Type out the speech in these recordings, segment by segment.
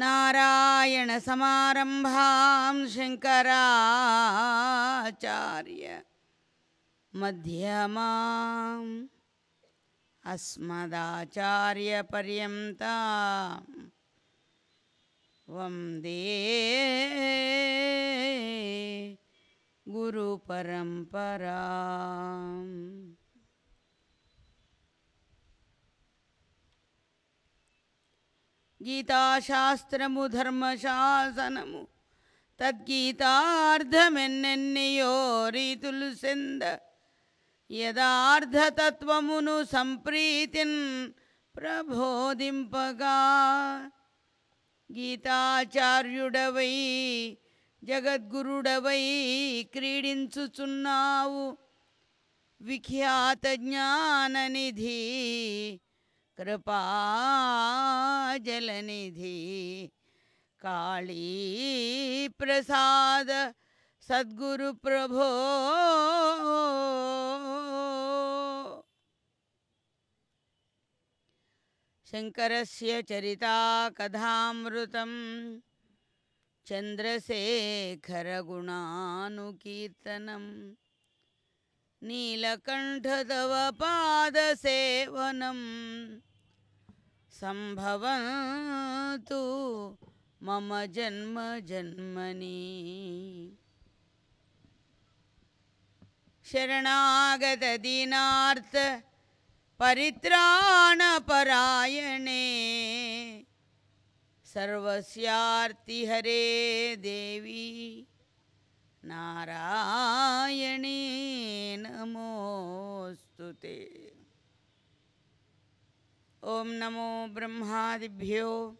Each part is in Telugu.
नारायणसमारम्भां शङ्कराचार्य मध्यमाम् अस्मदाचार्यपर्यन्तां वन्दे गुरुपरम्पराम् గీతాశాస్త్రము ధర్మశాసనము. తద్గీతార్థమెన్నెన్నియో రీతులు సెంద. యథార్థతత్వమును సంప్రీతిన్ ప్రబోధింపగా. గీతాచార్యుడవై జగద్గురుడవై క్రీడించుచున్నావు. విఖ్యాత జ్ఞాననిధి कृपा जलनिधि काळीप्रसादसद्गुरुप्रभो शङ्करस्य चरिता कथामृतं चन्द्रशेखरगुणानुकीर्तनं। नीलकण्ठदवपादसेवनम् सम्भवन्तु मम जन्म जन्मनि। शरणागतदिनार्थपरित्राणपरायणे परित्राणपरायणे सर्वस्यार्तिहरे देवी नारायणे नमोऽस्तु ते। ओं नमो ब्रह्मादिभ्यो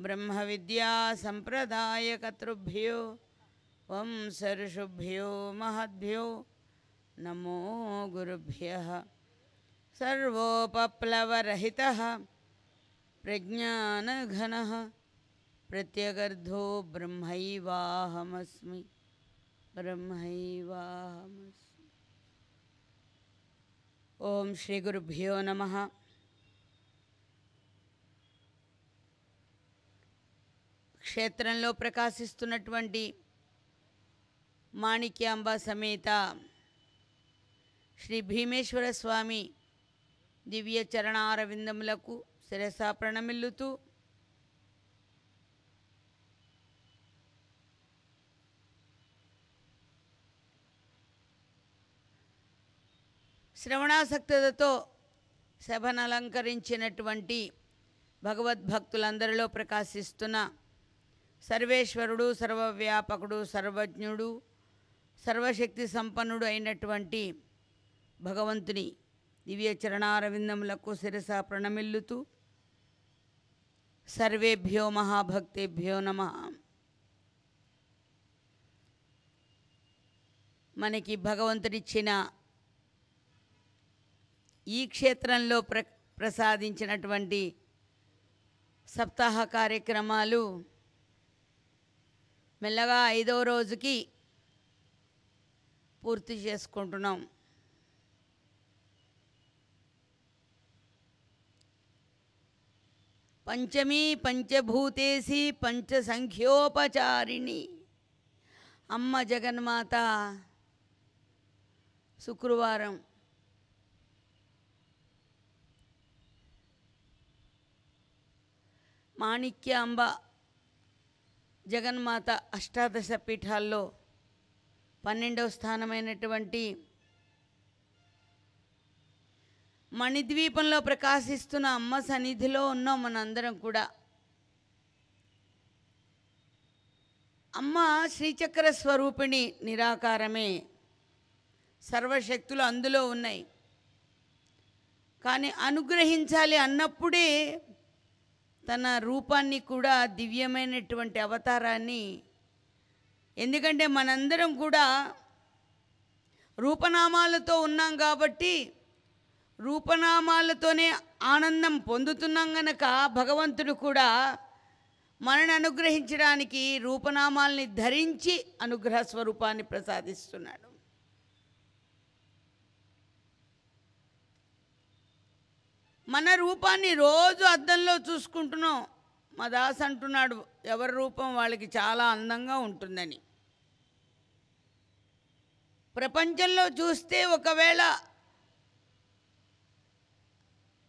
ब्रह्म ब्रह्मविद्यासम्प्रदायकर्तृभ्यो वंसर्षुभ्यो महद्भ्यो, नमो गुरुभ्यः। सर्वोपप्लवरहितः, प्रज्ञानघनः, प्रत्यगर्धो ब्रह्मैवाहमस्मि ब्रह्मैवाहमस्मि। ॐ श्रीगुरुभ्यो नमः। క్షేత్రంలో ప్రకాశిస్తున్నటువంటి మాణిక్యాంబ సమేత శ్రీ భీమేశ్వర స్వామి దివ్య చరణారవిందములకు శిరసా ప్రణమిల్లుతూ శ్రవణాసక్తతో సభను అలంకరించినటువంటి భగవద్భక్తులందరిలో ప్రకాశిస్తున్న సర్వేశ్వరుడు సర్వవ్యాపకుడు సర్వజ్ఞుడు సర్వశక్తి సంపన్నుడు అయినటువంటి భగవంతుని దివ్య చరణారవిందములకు శిరస ప్రణమిల్లుతూ సర్వేభ్యో మహాభక్తేభ్యో నమ. మనకి భగవంతుడిచ్చిన ఈ క్షేత్రంలో ప్ర ప్రసాదించినటువంటి సప్తాహ కార్యక్రమాలు మెల్లగా ఐదో రోజుకి పూర్తి చేసుకుంటున్నాం. పంచమీ పంచభూతేసి పంచసంఖ్యోపచారిణి. అమ్మ జగన్మాత శుక్రవారం. మాణిక్యాంబ. జగన్మాత అష్టాదశ పీఠాల్లో పన్నెండవ స్థానమైనటువంటి మణిద్వీపంలో ప్రకాశిస్తున్న అమ్మ సన్నిధిలో ఉన్నాం మనందరం కూడా. అమ్మ శ్రీచక్ర స్వరూపిణి నిరాకారమే. సర్వశక్తులు అందులో ఉన్నాయి. కానీ అనుగ్రహించాలి అన్నప్పుడే తన రూపాన్ని కూడా దివ్యమైనటువంటి అవతారాన్ని ఎందుకంటే మనందరం కూడా రూపనామాలతో ఉన్నాం కాబట్టి రూపనామాలతోనే ఆనందం పొందుతున్నాం గనక భగవంతుడు కూడా మనని అనుగ్రహించడానికి రూపనామాల్ని ధరించి అనుగ్రహ స్వరూపాన్ని ప్రసాదిస్తున్నాడు. మన రూపాన్ని రోజు అద్దంలో చూసుకుంటున్నాం. మా దాస్ అంటున్నాడు ఎవరి రూపం వాళ్ళకి చాలా అందంగా ఉంటుందని. ప్రపంచంలో చూస్తే ఒకవేళ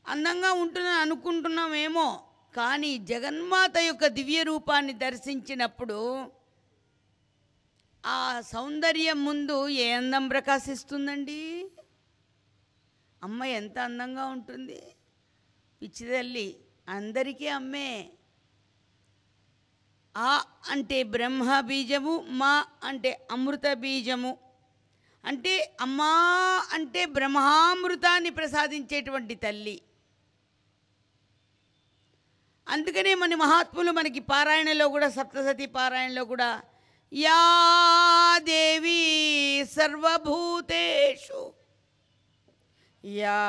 అందంగా ఉంటుందని అనుకుంటున్నామేమో కానీ జగన్మాత యొక్క దివ్య రూపాన్ని దర్శించినప్పుడు ఆ సౌందర్యం ముందు ఏ అందం ప్రకాశిస్తుందండి? అమ్మ ఎంత అందంగా ఉంటుంది. పిచ్చితల్లి అందరికీ అమ్మే. ఆ అంటే బ్రహ్మ బీజము మా అంటే అమృత బీజము. అంటే అమ్మా అంటే బ్రహ్మామృతాన్ని ప్రసాదించేటువంటి తల్లి. అందుకనే మన మహాత్ములు మనకి పారాయణలో కూడా సప్తసతి పారాయణలో కూడా యా దేవి సర్వభూతేషు యా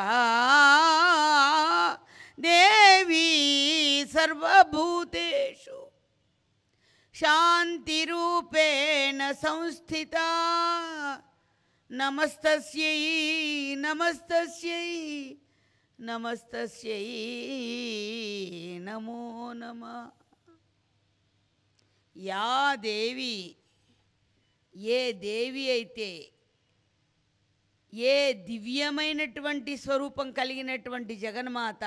దేవి సర్వభూతేషు శాంతిరూపేణ సంస్థిత నమస్తస్యై నమస్తస్యై నమస్తస్యై నమో నమ యా దేవి ఏ దేవి అయితే ఏ దివ్యమైనటువంటి స్వరూపం కలిగినటువంటి జగన్మాత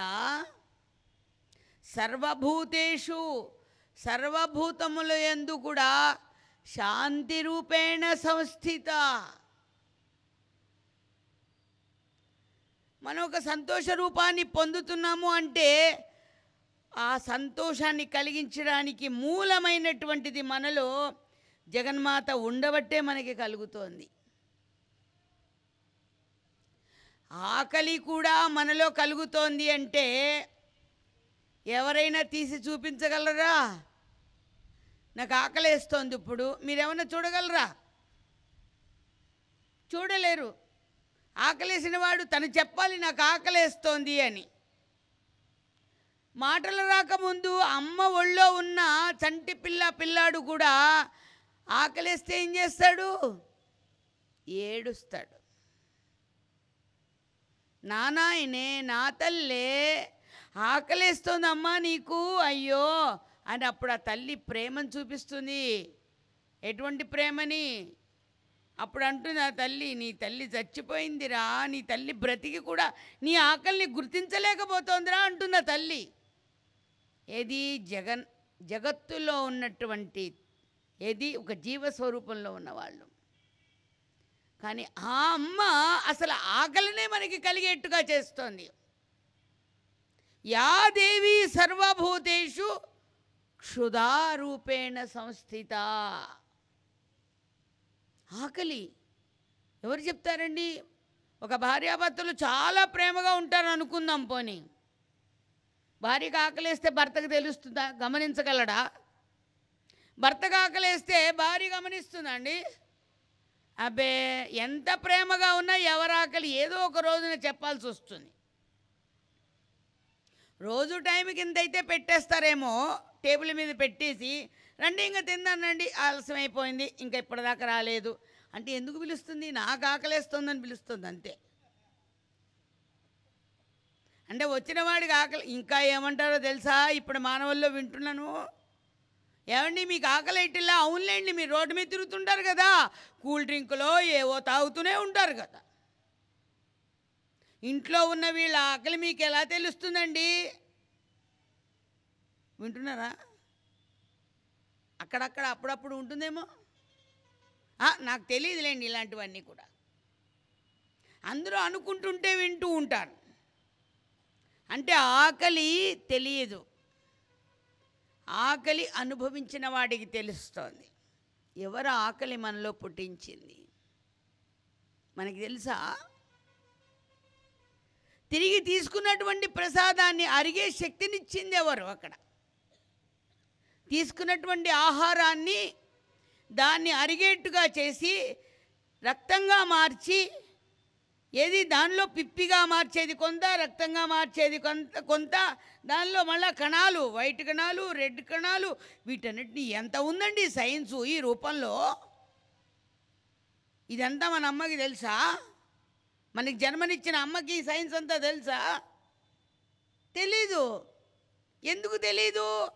సర్వభూతేషు సర్వభూతముల యందు కూడా శాంతి రూపేణ సంస్థిత. మనం ఒక సంతోష రూపాన్ని పొందుతున్నాము అంటే ఆ సంతోషాన్ని కలిగించడానికి మూలమైనటువంటిది మనలో జగన్మాత ఉండబట్టే మనకి కలుగుతోంది. ఆకలి కూడా మనలో కలుగుతోంది అంటే ఎవరైనా తీసి చూపించగలరా? నాకు ఆకలేస్తోంది ఇప్పుడు. మీరేమన్నా చూడగలరా? చూడలేరు. ఆకలేసిన వాడు తను చెప్పాలి నాకు ఆకలేస్తోంది అని. మాటలు రాకముందు అమ్మ ఒళ్ళో ఉన్న చంటి పిల్ల పిల్లాడు కూడా ఆకలేస్తే ఏం చేస్తాడు? ఏడుస్తాడు. నానాయనే నా తల్లే ఆకలేస్తోందమ్మా నీకు? అయ్యో! అని అప్పుడు ఆ తల్లి ప్రేమను చూపిస్తుంది. ఎటువంటి ప్రేమని? అప్పుడు అంటుంది ఆ తల్లి నీ తల్లి చచ్చిపోయిందిరా నీ తల్లి బ్రతికి కూడా నీ ఆకలిని గుర్తించలేకపోతోందిరా అంటుంది ఆ తల్లి. ఏది? జగన్ జగత్తులో ఉన్నటువంటి ఏది? ఒక జీవస్వరూపంలో ఉన్నవాళ్ళు. కానీ ఆ అమ్మ అసలు ఆకలినే మనకి కలిగేట్టుగా చేస్తోంది. యా దేవి సర్వభూతేషు క్షుధారూపేణ సంస్థిత. ఆకలి. ఎవరు చెప్తారండి? ఒక భార్యాభర్తలు చాలా ప్రేమగా ఉంటారు అనుకుందాం పోనీ. భార్యకు ఆకలేస్తే భర్తకు తెలుస్తుందా? గమనించగలడా? భర్తకు ఆకలేస్తే భార్య గమనిస్తుందండి అబ్బే ఎంత ప్రేమగా ఉన్నా ఎవరి ఆకలి ఏదో ఒక రోజున చెప్పాల్సి వస్తుంది. రోజు టైంకి ఇంత అయితే పెట్టేస్తారేమో టేబుల్ మీద పెట్టేసి రండి ఇంకా తిందానండి ఆలస్యం అయిపోయింది ఇంకా ఇప్పటిదాకా రాలేదు. అంటే ఎందుకు పిలుస్తుంది? నాకు ఆకలేస్తుందని పిలుస్తుంది అంతే. అంటే వచ్చిన వాడికి ఆకలి ఇంకా ఏమంటారో తెలుసా? ఇప్పుడు మానవుల్లో వింటున్నాను. ఏమండి మీకు ఆకలి ఇట్లా అవునులేండి మీరు రోడ్డు మీద తిరుగుతుంటారు కదా. కూల్ డ్రింకులో ఏవో తాగుతూనే ఉంటారు కదా. ఇంట్లో ఉన్న వీళ్ళ ఆకలి మీకు ఎలా తెలుస్తుందండి? వింటున్నారా? అక్కడక్కడ అప్పుడప్పుడు ఉంటుందేమో? నాకు తెలియదులేండి ఇలాంటివన్నీ కూడా. అందరూ అనుకుంటుంటే వింటూ ఉంటాను అంటే ఆకలి తెలియదు. ఆకలి అనుభవించిన వాడికి తెలుస్తోంది. ఎవరు ఆకలి మనలో పుట్టించింది? మనకి తెలుసా? తిరిగి తీసుకున్నటువంటి ప్రసాదాన్ని అరిగే శక్తినిచ్చింది ఎవరు అక్కడ? తీసుకున్నటువంటి ఆహారాన్ని దాన్ని అరిగేట్టుగా చేసి రక్తంగా మార్చి ఏది దానిలో పిప్పిగా మార్చేది కొంత రక్తంగా మార్చేది కొంత కొంత దానిలో మళ్ళా కణాలు వైట్ కణాలు రెడ్ కణాలు వీటన్నిటిని ఎంత ఉందండి సైన్సు ఈ రూపంలో? ఇదంతా మన అమ్మకి తెలుసా? మనకి జన్మనిచ్చిన అమ్మకి ఈ సైన్స్ అంతా తెలుసా? తెలీదు. ఎందుకు తెలీదు?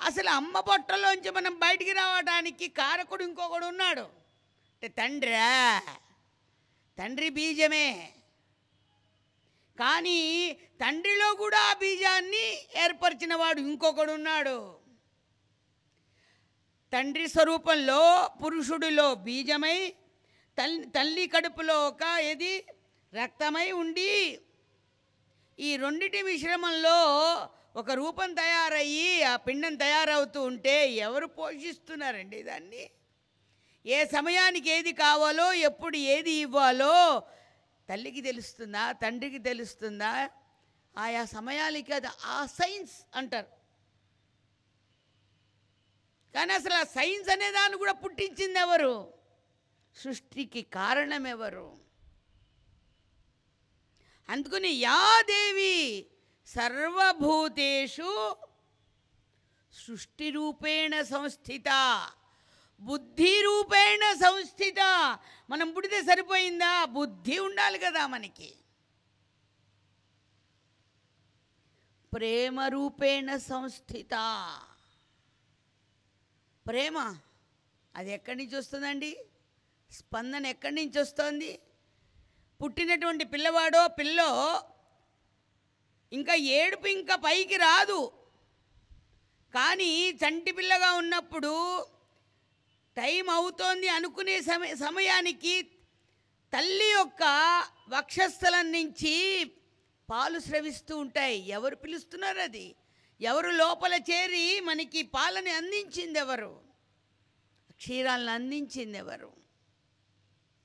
అసలు అమ్మ పొట్టలోంచి మనం బయటికి రావడానికి కారకుడు ఇంకొకడు ఉన్నాడు. అంటే తండ్రా తండ్రి బీజమే. కానీ తండ్రిలో కూడా ఆ బీజాన్ని ఏర్పరిచిన వాడు ఇంకొకడు ఉన్నాడు తండ్రి స్వరూపంలో పురుషుడిలో బీజమై తల్లి తల్లి కడుపులో ఒక ఏది? రక్తమై ఉండి ఈ రెండిటి మిశ్రమంలో ఒక రూపం తయారయ్యి ఆ పిండం తయారవుతూ ఉంటే ఎవరు పోషిస్తున్నారండి దాన్ని? ఏ సమయానికి ఏది కావాలో ఎప్పుడు ఏది ఇవ్వాలో తల్లికి తెలుస్తుందా తండ్రికి తెలుస్తుందా? ఆయా సమయాలకి అది ఆ సైన్స్ అంటారు. కానీ అసలు ఆ సైన్స్ అనే దాన్ని కూడా పుట్టించింది ఎవరు? సృష్టికి కారణం ఎవరు? అందుకని యాదేవి సర్వభూతేషు సృష్టి రూపేణ సంస్థిత. బుద్ధి రూపేణ సంస్థిత. మనం పుడితే సరిపోయిందా? బుద్ధి ఉండాలి కదా మనకి. ప్రేమ రూపేణ సంస్థిత. ప్రేమ అది ఎక్కడి నుంచి వస్తుందండి? స్పందన ఎక్కడి నుంచి వస్తుంది? పుట్టినటువంటి పిల్లవాడో పిల్లో ఇంకా ఏడుపు ఇంకా పైకి రాదు. కానీ చంటి పిల్లగా ఉన్నప్పుడు టైం అవుతోంది అనుకునే సమయ సమయానికి తల్లి యొక్క వక్షస్థలం నుంచి పాలు స్రవిస్తూ ఉంటాయి. ఎవరు పిలుస్తున్నారు అది? ఎవరు లోపల చేరి మనకి పాలని అందించింది ఎవరు క్షీరాలను అందించింది ఎవరు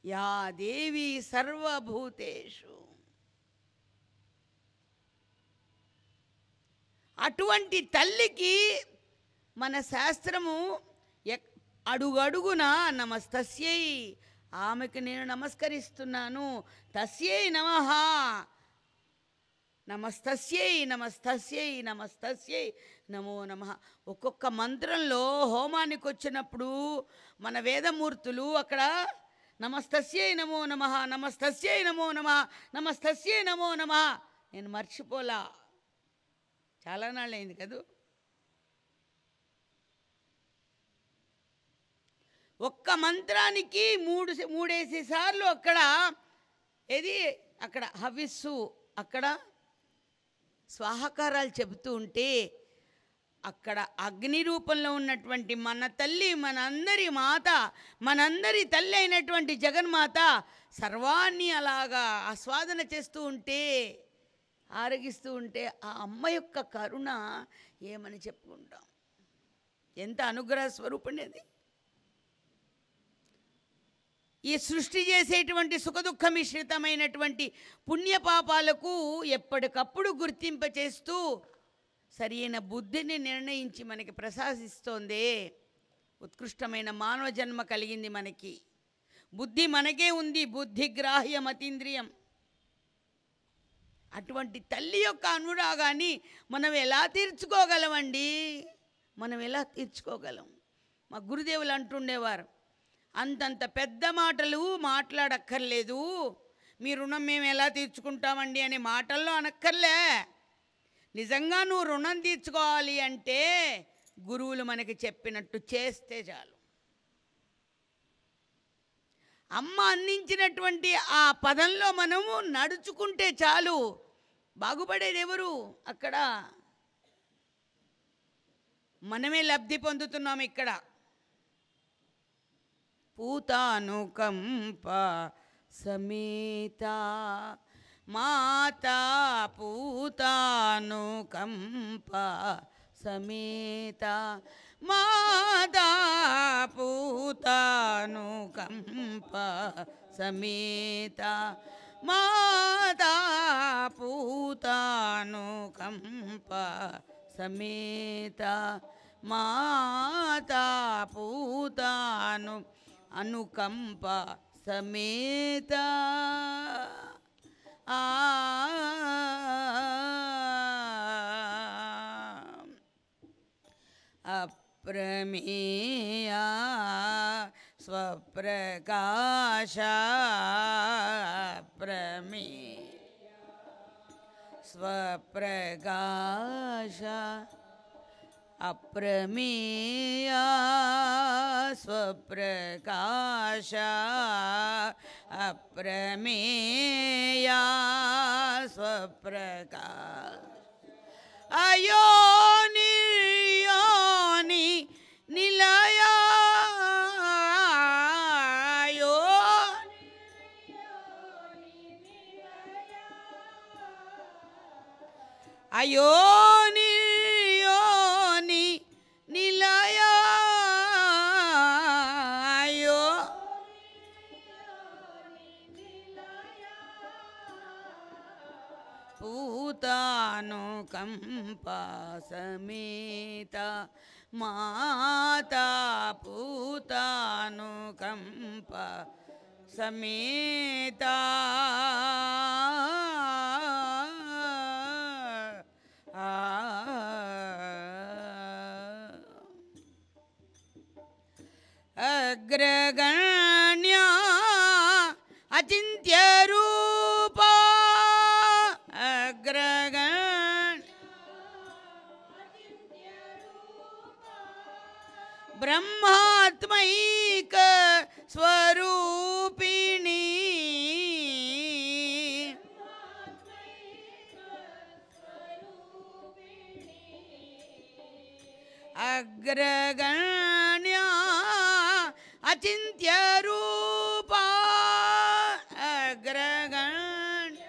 యా దేవి సర్వభూతేషు. అటువంటి తల్లికి మన శాస్త్రము అడుగడుగున నమస్తస్యై. ఆమెకు నేను నమస్కరిస్తున్నాను. తస్యై నమ. నమస్తస్యై నమస్తస్యై నమస్తస్యై. నమో నమ. ఒక్కొక్క మంత్రంలో హోమానికి వచ్చినప్పుడు మన వేదమూర్తులు అక్కడ నమస్తస్యై నమో నమ. నమస్తస్యై నమో నమ. నమస్తస్యై నమో నమ. నేను మర్చిపోలా. చాలా నాళ్ళు అయింది కదూ? ఒక్క మంత్రానికి మూడు మూడేసి సార్లు అక్కడ ఏది? అక్కడ హవిస్సు అక్కడ స్వాహకారాలు చెబుతూ ఉంటే అక్కడ అగ్ని రూపంలో ఉన్నటువంటి మన తల్లి మనందరి మాత మనందరి తల్లి అయినటువంటి జగన్మాత సర్వాన్ని అలాగా ఆస్వాదన చేస్తూ ఉంటే ఆరగిస్తూ ఉంటే ఆ అమ్మ యొక్క కరుణ ఏమని చెప్పుకుంటాం? ఎంత అనుగ్రహ స్వరూపిణి అది ఈ సృష్టి చేసేటువంటి సుఖదుఖ మిశ్రితమైనటువంటి పుణ్యపాపాలకు ఎప్పటికప్పుడు గుర్తింప చేస్తూ సరైన బుద్ధిని నిర్ణయించి మనకి ప్రసాదిస్తోందే. ఉత్కృష్టమైన మానవ జన్మ కలిగింది మనకి. బుద్ధి మనకే ఉంది బుద్ధి గ్రాహ్య అతీంద్రియం. అటువంటి తల్లి యొక్క అనురాగాన్ని మనం ఎలా తీర్చుకోగలమండి? మనం ఎలా తీర్చుకోగలం? మా గురుదేవులు అంటుండేవారు అంతంత పెద్ద మాటలు మాట్లాడక్కర్లేదు. మీ రుణం మేము ఎలా తీర్చుకుంటామండి అనే మాటల్లో అనక్కర్లే. నిజంగా నువ్వు రుణం తీర్చుకోవాలి అంటే గురువులు మనకి చెప్పినట్టు చేస్తే చాలు. అమ్మ అందించినటువంటి ఆ పదంలో మనము నడుచుకుంటే చాలు. బాగుపడేది ఎవరు? అక్కడ మనమే లబ్ధి పొందుతున్నాం ఇక్కడ. పూతానుకంప సమేత మాతా పూతానుకంప సమేత మాతా పూతానుకంప సమేత మాతా పూతానుకంప సమేత మాతా పూతాను అనుకంప సమేత ఆ అప్రమేయా స్వప్రకాశ ప్రమే స్వప్రకాశ अप्रमेया स्वप्रकाशा अप्रमेया स्वप्रकाश। अयो निर्योनि नीलो अयो अनुकम्पा समिता माता पूतानुकम्पा समेता अग्रगण्या బ్రహ్మాత్మైక స్వరూపిణి అగ్రగణ్యా అచింత్య రూపా అగ్రగణ్య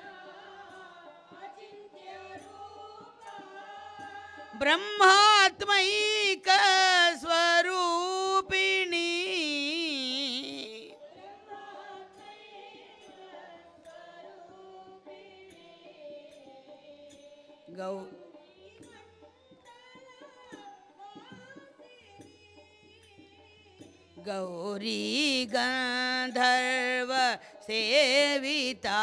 गौरी गन्धर्व सेविता।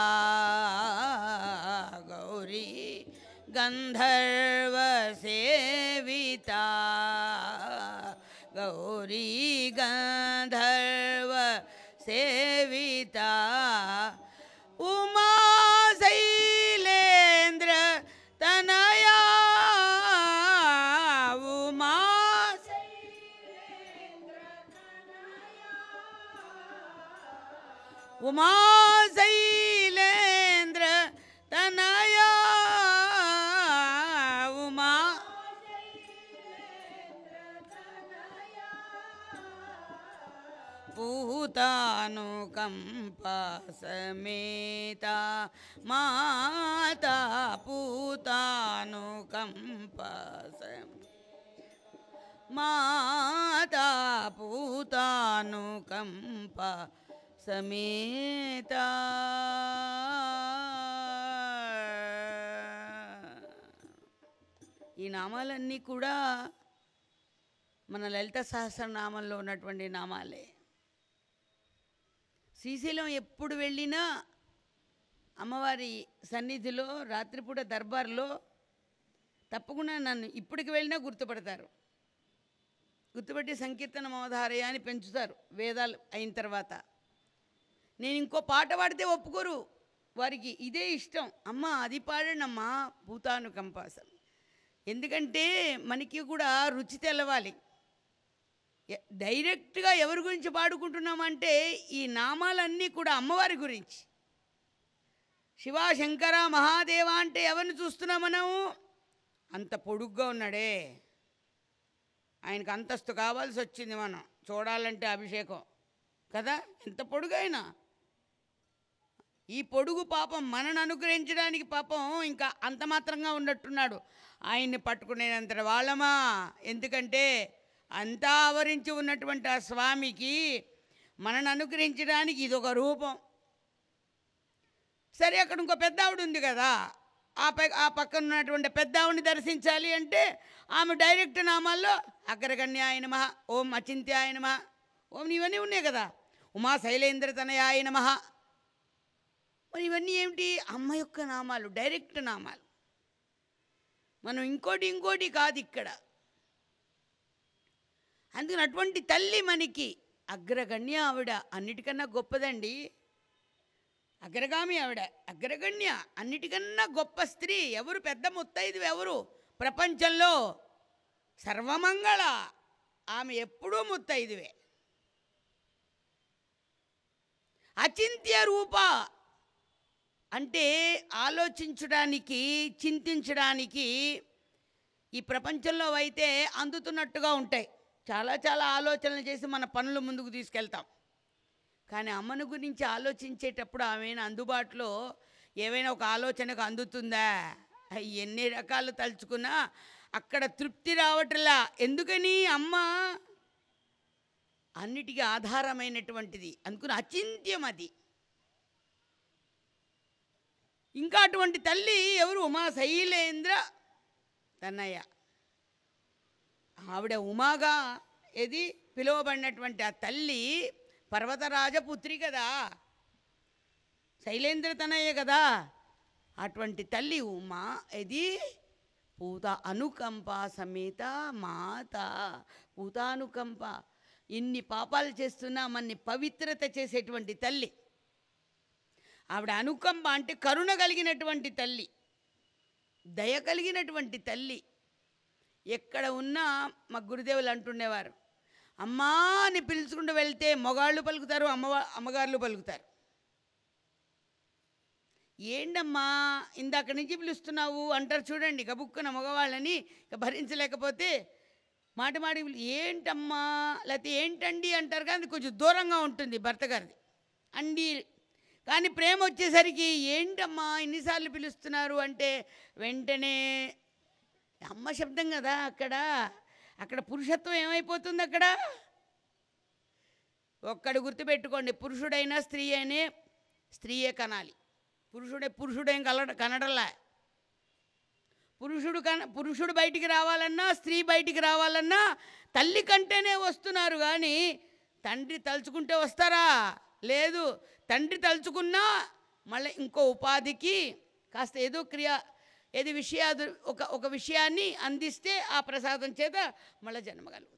गौरी गन्धर्व सेविता। गौरी उमाशैलेन्द्र तनया उमा पूतानुकम्पा समेता माता पूतानुकम्पा पाता पूतानुकम् प కంప సమేత. ఈ నామాలన్నీ కూడా మన లలిత సహస్రనామంలో ఉన్నటువంటి నామాలే. శ్రీశైలం ఎప్పుడు వెళ్ళినా అమ్మవారి సన్నిధిలో రాత్రిపూట దర్బార్లో తప్పకుండా నన్ను ఇప్పటికి వెళ్ళినా గుర్తుపడతారు. గుర్తుపట్టి సంకీర్తన మోధారయ అని పెంచుతారు వేదాలు అయిన తర్వాత. నేను ఇంకో పాట పాడితే ఒప్పుకోరు. వారికి ఇదే ఇష్టం. అమ్మ అది పాడనమ్మా భూతాను కంపాసం. ఎందుకంటే మనకి కూడా రుచి తెలవాలి. డైరెక్ట్గా ఎవరి గురించి పాడుకుంటున్నామంటే ఈ నామాలన్నీ కూడా అమ్మవారి గురించి. శివ శంకర మహాదేవ అంటే ఎవరిని చూస్తున్నాం మనము? అంత పొడుగ్గా ఉన్నాడే. ఆయనకు అంతస్తు కావాల్సి వచ్చింది మనం. చూడాలంటే అభిషేకం. కదా? ఎంత పొడుగైనా. ఈ పొడుగు పాపం మనను అనుగ్రహించడానికి పాపం ఇంకా అంత మాత్రంగా ఉన్నట్టున్నాడు. ఆయన్ని పట్టుకునేంత వాళ్ళమా ఎందుకంటే అంతా ఆవరించి ఉన్నటువంటి ఆ స్వామికి మనను అనుగ్రహించడానికి ఇదొక రూపం. సరే అక్కడ ఇంకో పెద్ద ఆవిడ ఉంది కదా ఆ పై ఆ పక్కన ఉన్నటువంటి పెద్ద ఆవిడని దర్శించాలి అంటే ఆమె డైరెక్ట్ నామాల్లో అగ్రగణ్యాయ నమ ఓం అచింత్యాయ నమ ఓం ఇవన్నీ ఉన్నాయి కదా. ఉమా శైలేంద్ర తనయాయ నమ మరి ఇవన్నీ ఏమిటి? అమ్మ యొక్క నామాలు డైరెక్ట్ నామాలు. మనం ఇంకోటి ఇంకోటి కాదు ఇక్కడ. అందుకని అటువంటి తల్లి మనకి అగ్రగణ్య ఆవిడ అన్నిటికన్నా గొప్పదండి. అగ్రగామి ఆవిడ అగ్రగణ్య అన్నిటికన్నా గొప్ప స్త్రీ. ఎవరు? పెద్ద ముత్తైదు ఎవరు? ప్రపంచంలో సర్వమంగళ. ఆమె ఎప్పుడూ ముత్తైదువే. అచింత్య రూప అంటే ఆలోచించడానికి చింతించడానికి ఈ ప్రపంచంలో అయితే అందుతున్నట్టుగా ఉంటాయి. చాలా చాలా ఆలోచనలు చేసి మన పనులు ముందుకు తీసుకెళ్తాం. కానీ అమ్మను గురించి ఆలోచించేటప్పుడు ఆమె అందుబాటులో ఏవైనా ఒక ఆలోచనకు అందుతుందా? ఎన్ని రకాలు తలుచుకున్నా అక్కడ తృప్తి రావట్లా. ఎందుకని అమ్మ? అన్నిటికీ ఆధారమైనటువంటిది. అనుకుని అచింత్యం అది. ఇంకా అటువంటి తల్లి ఎవరు? ఉమా శైలేంద్ర తన్నయ్య. ఆవిడ ఉమాగా ఏది? పిలువబడినటువంటి ఆ తల్లి పర్వతరాజపుత్రి కదా. శైలేంద్ర తనయ్య కదా. అటువంటి తల్లి ఉమా ఇది పూత అనుకంప సమేత మాత. పూతానుకంప ఇన్ని పాపాలు చేస్తున్నా మన్ని పవిత్రత చేసేటువంటి తల్లి. ఆవిడ అనుకంప అంటే కరుణ కలిగినటువంటి తల్లి దయ కలిగినటువంటి తల్లి. ఎక్కడ ఉన్నా మా గురుదేవులు అంటుండేవారు అమ్మా అని పిలుచుకుంటూ వెళ్తే మొగాళ్ళు పలుకుతారు అమ్మవా అమ్మగారులు పలుకుతారు. ఏంటమ్మా ఇందాక నుంచి పిలుస్తున్నావు? అంటారు చూడండి గబుక్కున మగవాళ్ళని ఇక భరించలేకపోతే మాట మాడి ఏంటమ్మా? లేకపోతే ఏంటండి? అంటారు కానీ కొంచెం దూరంగా ఉంటుంది భర్త గారిది. అండి కానీ ప్రేమ వచ్చేసరికి ఏంటమ్మా ఇన్నిసార్లు పిలుస్తున్నారు అంటే వెంటనే అమ్మ శబ్దం కదా అక్కడ. అక్కడ పురుషత్వం ఏమైపోతుంది అక్కడ? ఒక్కడు గుర్తుపెట్టుకోండి పురుషుడైనా స్త్రీ అయినే స్త్రీయే కనాలి. పురుషుడే పురుషుడేం కల కనడలా. పురుషుడు కన పురుషుడు బయటికి రావాలన్నా స్త్రీ బయటికి రావాలన్నా తల్లి కంటేనే వస్తున్నారు కానీ తండ్రి తలుచుకుంటే వస్తారా? లేదు. తండ్రి తలుచుకున్నా మళ్ళీ ఇంకో ఉపాధికి కాస్త ఏదో క్రియ ఏది విషయాదు ఒక ఒక విషయాన్ని అందిస్తే ఆ ప్రసాదం చేత మళ్ళీ జన్మ కలుగుతుంది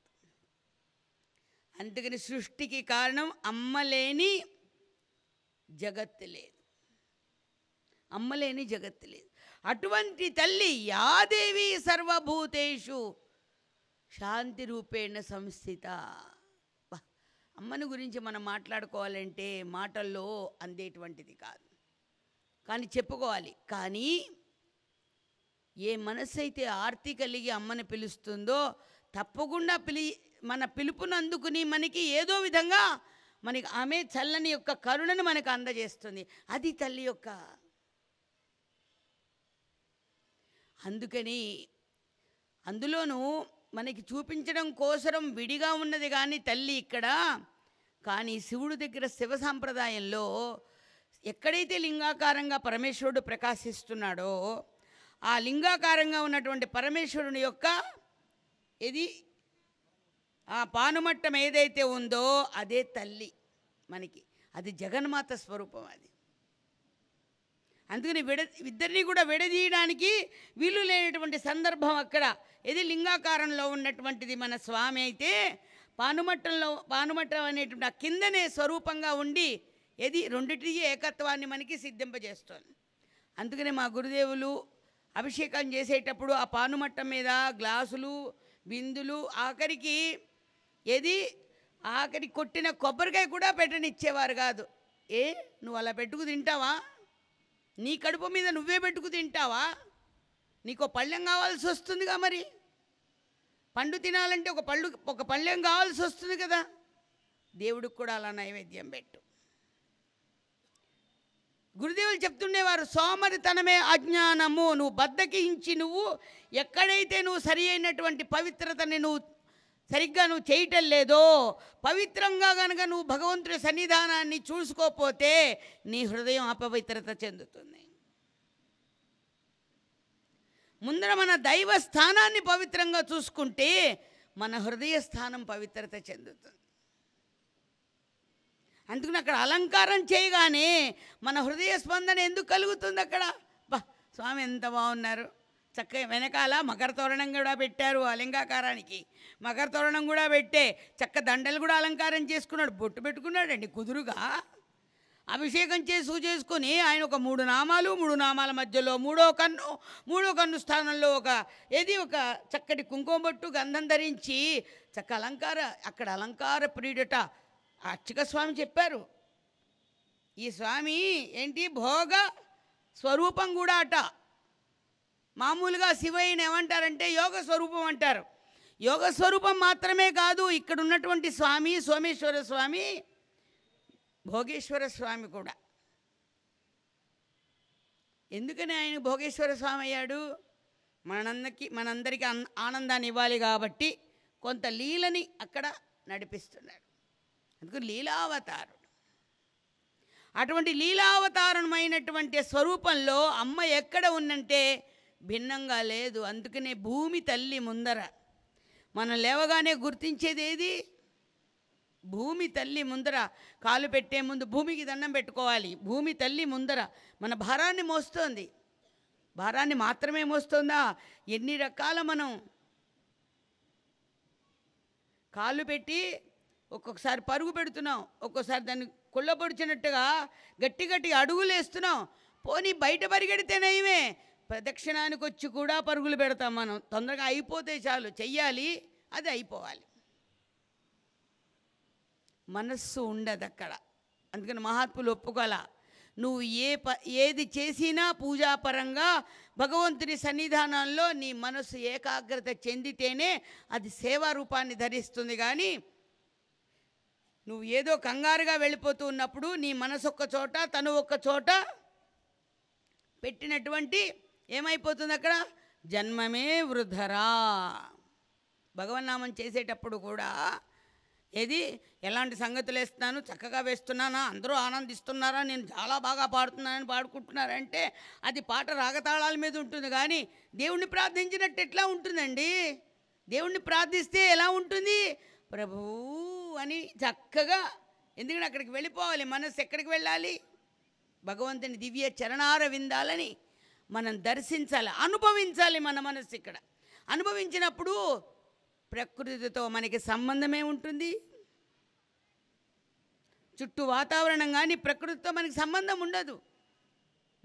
అందుకని సృష్టికి కారణం అమ్మలేని జగత్తు లేదు. అమ్మలేని జగత్తు లేదు. అటువంటి తల్లి యాదేవి సర్వభూతేషు శాంతి రూపేణ సంస్థిత. అమ్మని గురించి మనం మాట్లాడుకోవాలంటే మాటల్లో అందేటువంటిది కాదు. కానీ చెప్పుకోవాలి. కానీ ఏ మనసు అయితే ఆర్తి కలిగి అమ్మని పిలుస్తుందో తప్పకుండా పిలి మన పిలుపును అందుకుని మనకి ఏదో విధంగా మనకి ఆమె చల్లని యొక్క కరుణను మనకు అందజేస్తుంది. అది తల్లి యొక్క అందుకని అందులోనూ మనకి చూపించడం కోసరం విడిగా ఉన్నది కానీ తల్లి ఇక్కడ కానీ శివుడి దగ్గర శివ సాంప్రదాయంలో ఎక్కడైతే లింగాకారంగా పరమేశ్వరుడు ప్రకాశిస్తున్నాడో ఆ లింగాకారంగా ఉన్నటువంటి పరమేశ్వరుని యొక్క ఇది ఆ పానుమట్టం ఏదైతే ఉందో అదే తల్లి మనకి. అది జగన్మాత స్వరూపం అది. అందుకని విడ ఇద్దరిని కూడా విడదీయడానికి వీలు లేనటువంటి సందర్భం అక్కడ. ఇది లింగాకారంలో ఉన్నటువంటిది మన స్వామి అయితే పానుమట్టంలో పానుమట్టం అనేటువంటి ఆ కిందనే స్వరూపంగా ఉండి ఏది రెండిటి ఏకత్వాన్ని మనకి సిద్ధింపజేస్తుంది. అందుకనే మా గురుదేవులు అభిషేకం చేసేటప్పుడు ఆ పానుమట్టం మీద గ్లాసులు బిందులు ఆఖరికి ఏది ఆఖరి కొట్టిన కొబ్బరికాయ కూడా పెట్టనిచ్చేవారు కాదు. ఏ నువ్వు అలా పెట్టుకు తింటావా? నీ కడుపు మీద నువ్వే పెట్టుకు తింటావా? నీకో పళ్ళెం కావాల్సి వస్తుందిగా మరి. పండు తినాలంటే ఒక పళ్ళు ఒక పళ్ళెం కావాల్సి వస్తుంది కదా. దేవుడికి కూడా అలా నైవేద్యం పెట్టు. గురుదేవులు చెప్తుండేవారు సోమరితనమే అజ్ఞానము. నువ్వు బద్దకించి నువ్వు ఎక్కడైతే నువ్వు సరి అయినటువంటి పవిత్రతని నువ్వు సరిగ్గా నువ్వు చేయటం లేదో పవిత్రంగా కనుక నువ్వు భగవంతుడి సన్నిధానాన్ని చూసుకోపోతే నీ హృదయం అపవిత్రత చెందుతుంది. ముందర మన దైవ స్థానాన్ని పవిత్రంగా చూసుకుంటే మన హృదయ స్థానం పవిత్రత చెందుతుంది. అందుకని అక్కడ అలంకారం చేయగానే మన హృదయ స్పందన ఎందుకు కలుగుతుంది అక్కడ? బా స్వామి ఎంత బాగున్నారు. చక్కగా వెనకాల మకర తోరణం కూడా పెట్టారు అలింగాకారానికి మకర తోరణం కూడా పెట్టే చక్క దండలు కూడా అలంకారం చేసుకున్నాడు. బొట్టు పెట్టుకున్నాడండి కుదురుగా. అభిషేకం చేసి చేసుకొని ఆయన ఒక మూడు నామాలు మూడు నామాల మధ్యలో మూడో కన్ను మూడో కన్ను స్థానంలో ఒక ఏది ఒక చక్కటి కుంకుమ బొట్టు గంధం ధరించి చక్క అలంకార అక్కడ అలంకార ప్రియుడట అర్చక స్వామి చెప్పారు. ఈ స్వామి ఏంటి? భోగ స్వరూపం కూడా అట. మామూలుగా శివయ్యని ఏమంటారంటే యోగ స్వరూపం అంటారు. యోగ స్వరూపం మాత్రమే కాదు ఇక్కడ ఉన్నటువంటి స్వామి సోమేశ్వర స్వామి భోగేశ్వర స్వామి కూడా. ఎందుకని ఆయన భోగేశ్వర స్వామి అయ్యాడు? మనందరికీ మనందరికీ అన్- ఆనందాన్ని ఇవ్వాలి కాబట్టి కొంత లీలని అక్కడ నడిపిస్తున్నాడు. అందుకు లీలావతారుడు. అటువంటి లీలావతారమైనటువంటి స్వరూపంలో అమ్మ ఎక్కడ ఉందంటే భిన్నంగా లేదు. అందుకనే భూమి తల్లి ముందర. మనం లేవగానే గుర్తించేది ఏది భూమి తల్లి ముందర కాలు పెట్టే ముందు భూమికి దండం పెట్టుకోవాలి. భూమి తల్లి ముందర మన భారాన్ని మోస్తోంది. భారాన్ని మాత్రమే మోస్తుందా? ఎన్ని రకాల మనం కాళ్ళు పెట్టి ఒక్కొక్కసారి పరుగు పెడుతున్నాం. ఒక్కొక్కసారి దాన్ని కుళ్ళపొడిచినట్టుగా గట్టి గట్టి అడుగులు వేస్తున్నాం. పోనీ బయట పరిగెడితే నయమే. ప్రదక్షిణానికి వచ్చి కూడా పరుగులు పెడతాం మనం. తొందరగా అయిపోతే చాలు. చెయ్యాలి అది అయిపోవాలి. మనస్సు ఉండదు అక్కడ అందుకని మహాత్ములు ఒప్పుకోల. నువ్వు ఏ ప ఏది చేసినా పూజాపరంగా భగవంతుని సన్నిధానంలో నీ మనస్సు ఏకాగ్రత చెందితేనే అది సేవా రూపాన్ని ధరిస్తుంది కానీ నువ్వు ఏదో కంగారుగా వెళ్ళిపోతూ ఉన్నప్పుడు నీ మనసు ఒక్క చోట తను ఒక్క చోట పెట్టినటువంటి ఏమైపోతుంది అక్కడ? జన్మమే వృధరా. భగవన్నామం చేసేటప్పుడు కూడా ఏది? ఎలాంటి సంగతులు వేస్తున్నాను? చక్కగా వేస్తున్నానా? అందరూ ఆనందిస్తున్నారా? నేను చాలా బాగా పాడుతున్నానని పాడుకుంటున్నారంటే అది పాట రాగతాళాల మీద ఉంటుంది. కానీ దేవుణ్ణి ప్రార్థించినట్టు ఎట్లా ఉంటుందండి? దేవుణ్ణి ప్రార్థిస్తే ఎలా ఉంటుంది? ప్రభూ అని చక్కగా ఎందుకంటే అక్కడికి వెళ్ళిపోవాలి? మనస్సు ఎక్కడికి వెళ్ళాలి? భగవంతుని దివ్య చరణార విందాలని మనం దర్శించాలి అనుభవించాలి మన మనస్సు ఇక్కడ. అనుభవించినప్పుడు ప్రకృతితో మనకి సంబంధమే ఉంటుంది. చుట్టూ వాతావరణం కానీ ప్రకృతితో మనకి సంబంధం ఉండదు.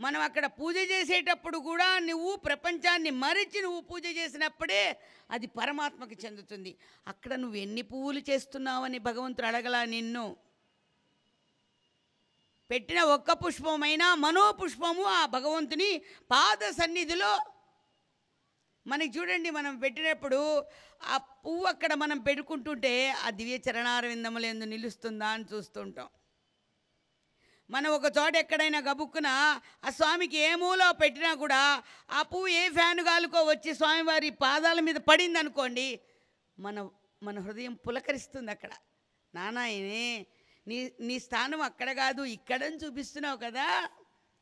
మనం అక్కడ పూజ చేసేటప్పుడు కూడా నువ్వు ప్రపంచాన్ని మరిచి నువ్వు పూజ చేసినప్పుడే అది పరమాత్మకి చెందుతుంది. అక్కడ నువ్వు ఎన్ని పువ్వులు చేస్తున్నావని భగవంతుడు అడగలా నిన్ను. పెట్టిన ఒక్క పుష్పమైనా మనోపుష్పము ఆ భగవంతుని పాద సన్నిధిలో మనకి చూడండి మనం పెట్టినప్పుడు ఆ పువ్వు అక్కడ మనం పెట్టుకుంటుంటే ఆ దివ్య చరణారవిందములు నిలుస్తుందా అని చూస్తుంటాం. మనం ఒక చోట ఎక్కడైనా గబుక్కున ఆ స్వామికి ఏ మూలో పెట్టినా కూడా ఆ పువ్వు ఏ ఫ్యాన్ గాలుకో వచ్చి స్వామివారి పాదాల మీద పడింది అనుకోండి మన మన హృదయం పులకరిస్తుంది అక్కడ. నానాయనే నీ నీ స్థానం అక్కడ కాదు ఇక్కడని చూపిస్తున్నావు కదా.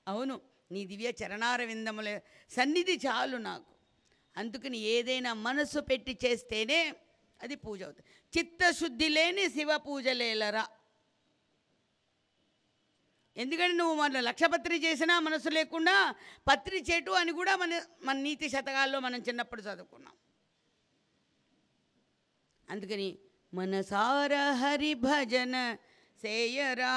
అవును నీ దివ్య చరణారవిందముల సన్నిధి చాలు నాకు. అందుకని ఏదైనా మనసు పెట్టి చేస్తేనే అది పూజ అవుతుంది. చిత్తశుద్ధి లేని శివ పూజలేలరా ఎందుకంటే నువ్వు మన లక్షపత్రి చేసినా మనసు లేకుండా పత్రి చెటు అని కూడా మన మన నీతి శతకాల్లో మనం చిన్నప్పుడు చదువుకున్నాం. అందుకని మనసార హరి భజన సేయరా.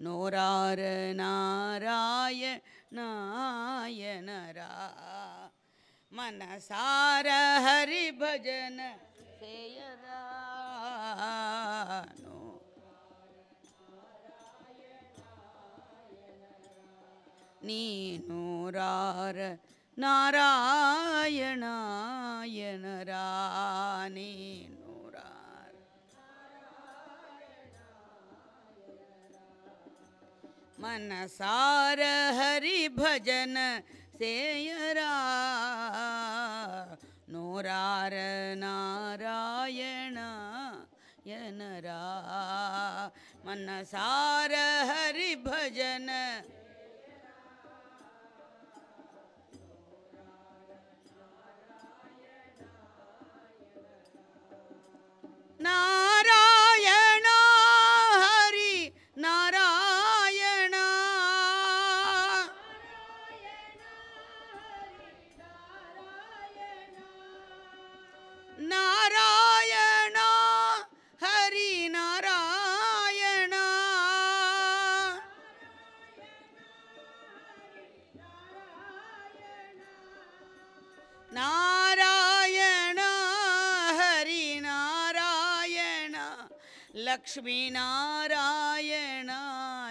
నోరార నారాయ नायनरा मनसार हरिभजन भजनो नीनो रार नारायणयनरा மனசார ஹரி பஜன சேயரா. நோரார நாராயணா யனரா மனசார ஹரி பஜன நாரா.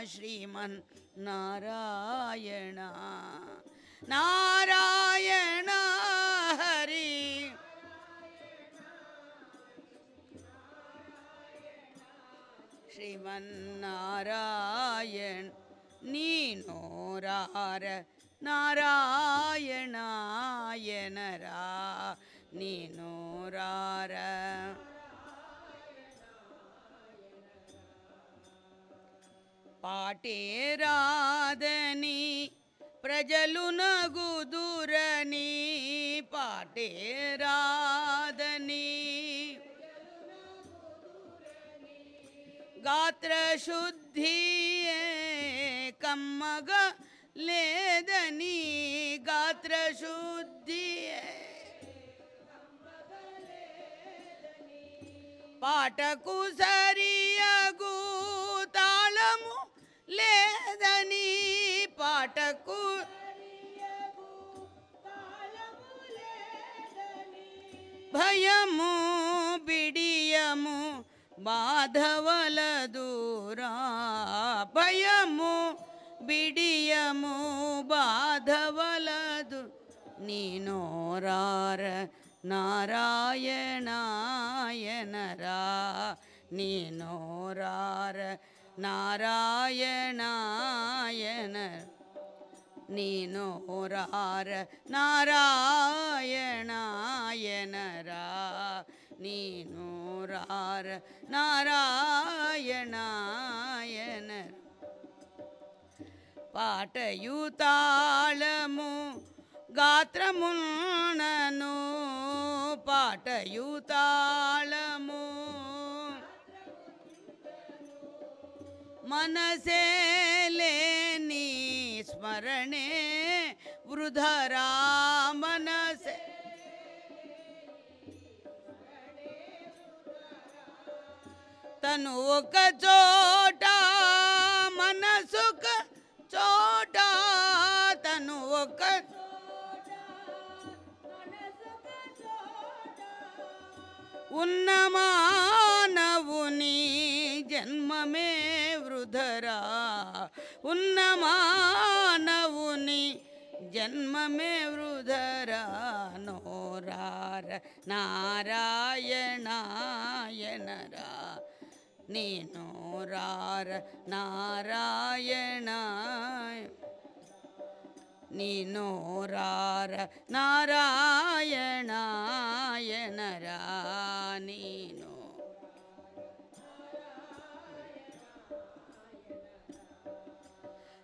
శ్రీమన్ నారాయణ నారాయణ హరి శ్రీమన్నారాయణ నీ నోరార నారాయణాయనరా నీ పాటే రాదని ప్రజలు నగుదురని పాటే రాదని గాత్ర శుద్ధి కమ్మగ లేదని గాత్ర శుద్ధి పాటకు సరియగు తాళము లేదని పాటకు భయము బిడియము బాధవల దూరా భయము బిడియము బాధవలదు నీనోరార నారాయణాయనరా నీ నోరార నారాయణాయన నీ నోరార నారాయణాయనరా నీ నోరార నారాయణాయన పాటయుతాళము గాత్రమున్నను పాటయుతాళము మనసే లేని స్మరణే వృధరా మనసే తను ఒక చోట మనసుక చోట తను ఒక ఉన్న మానవుని జన్మమే వృధరా ఉన్న మానవుని జన్మమే వృధరా నోరార నారాయణాయనరా నీ నోరార నారాయణ నీ నోరార నారాయణాయనరా నీను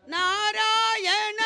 नारायण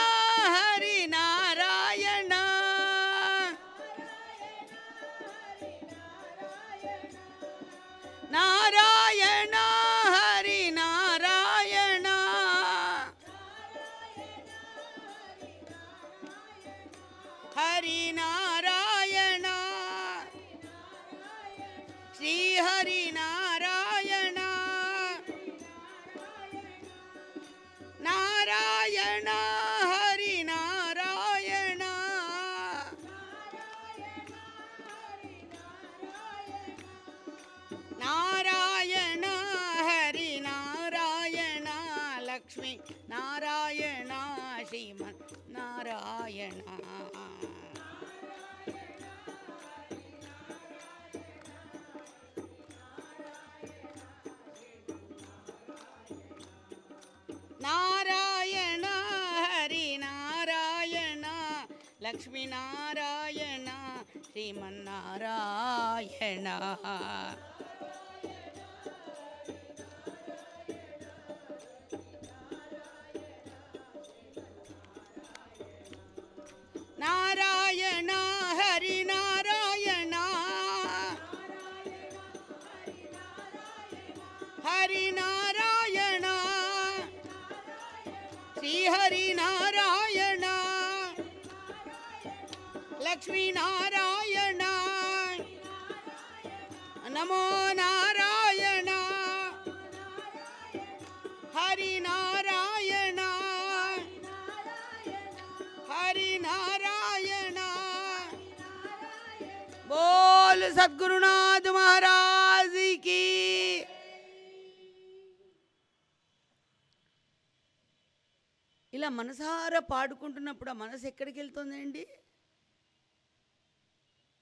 మనసారా పాడుకుంటున్నప్పుడు ఆ మనసు ఎక్కడికి వెళ్తుందండి?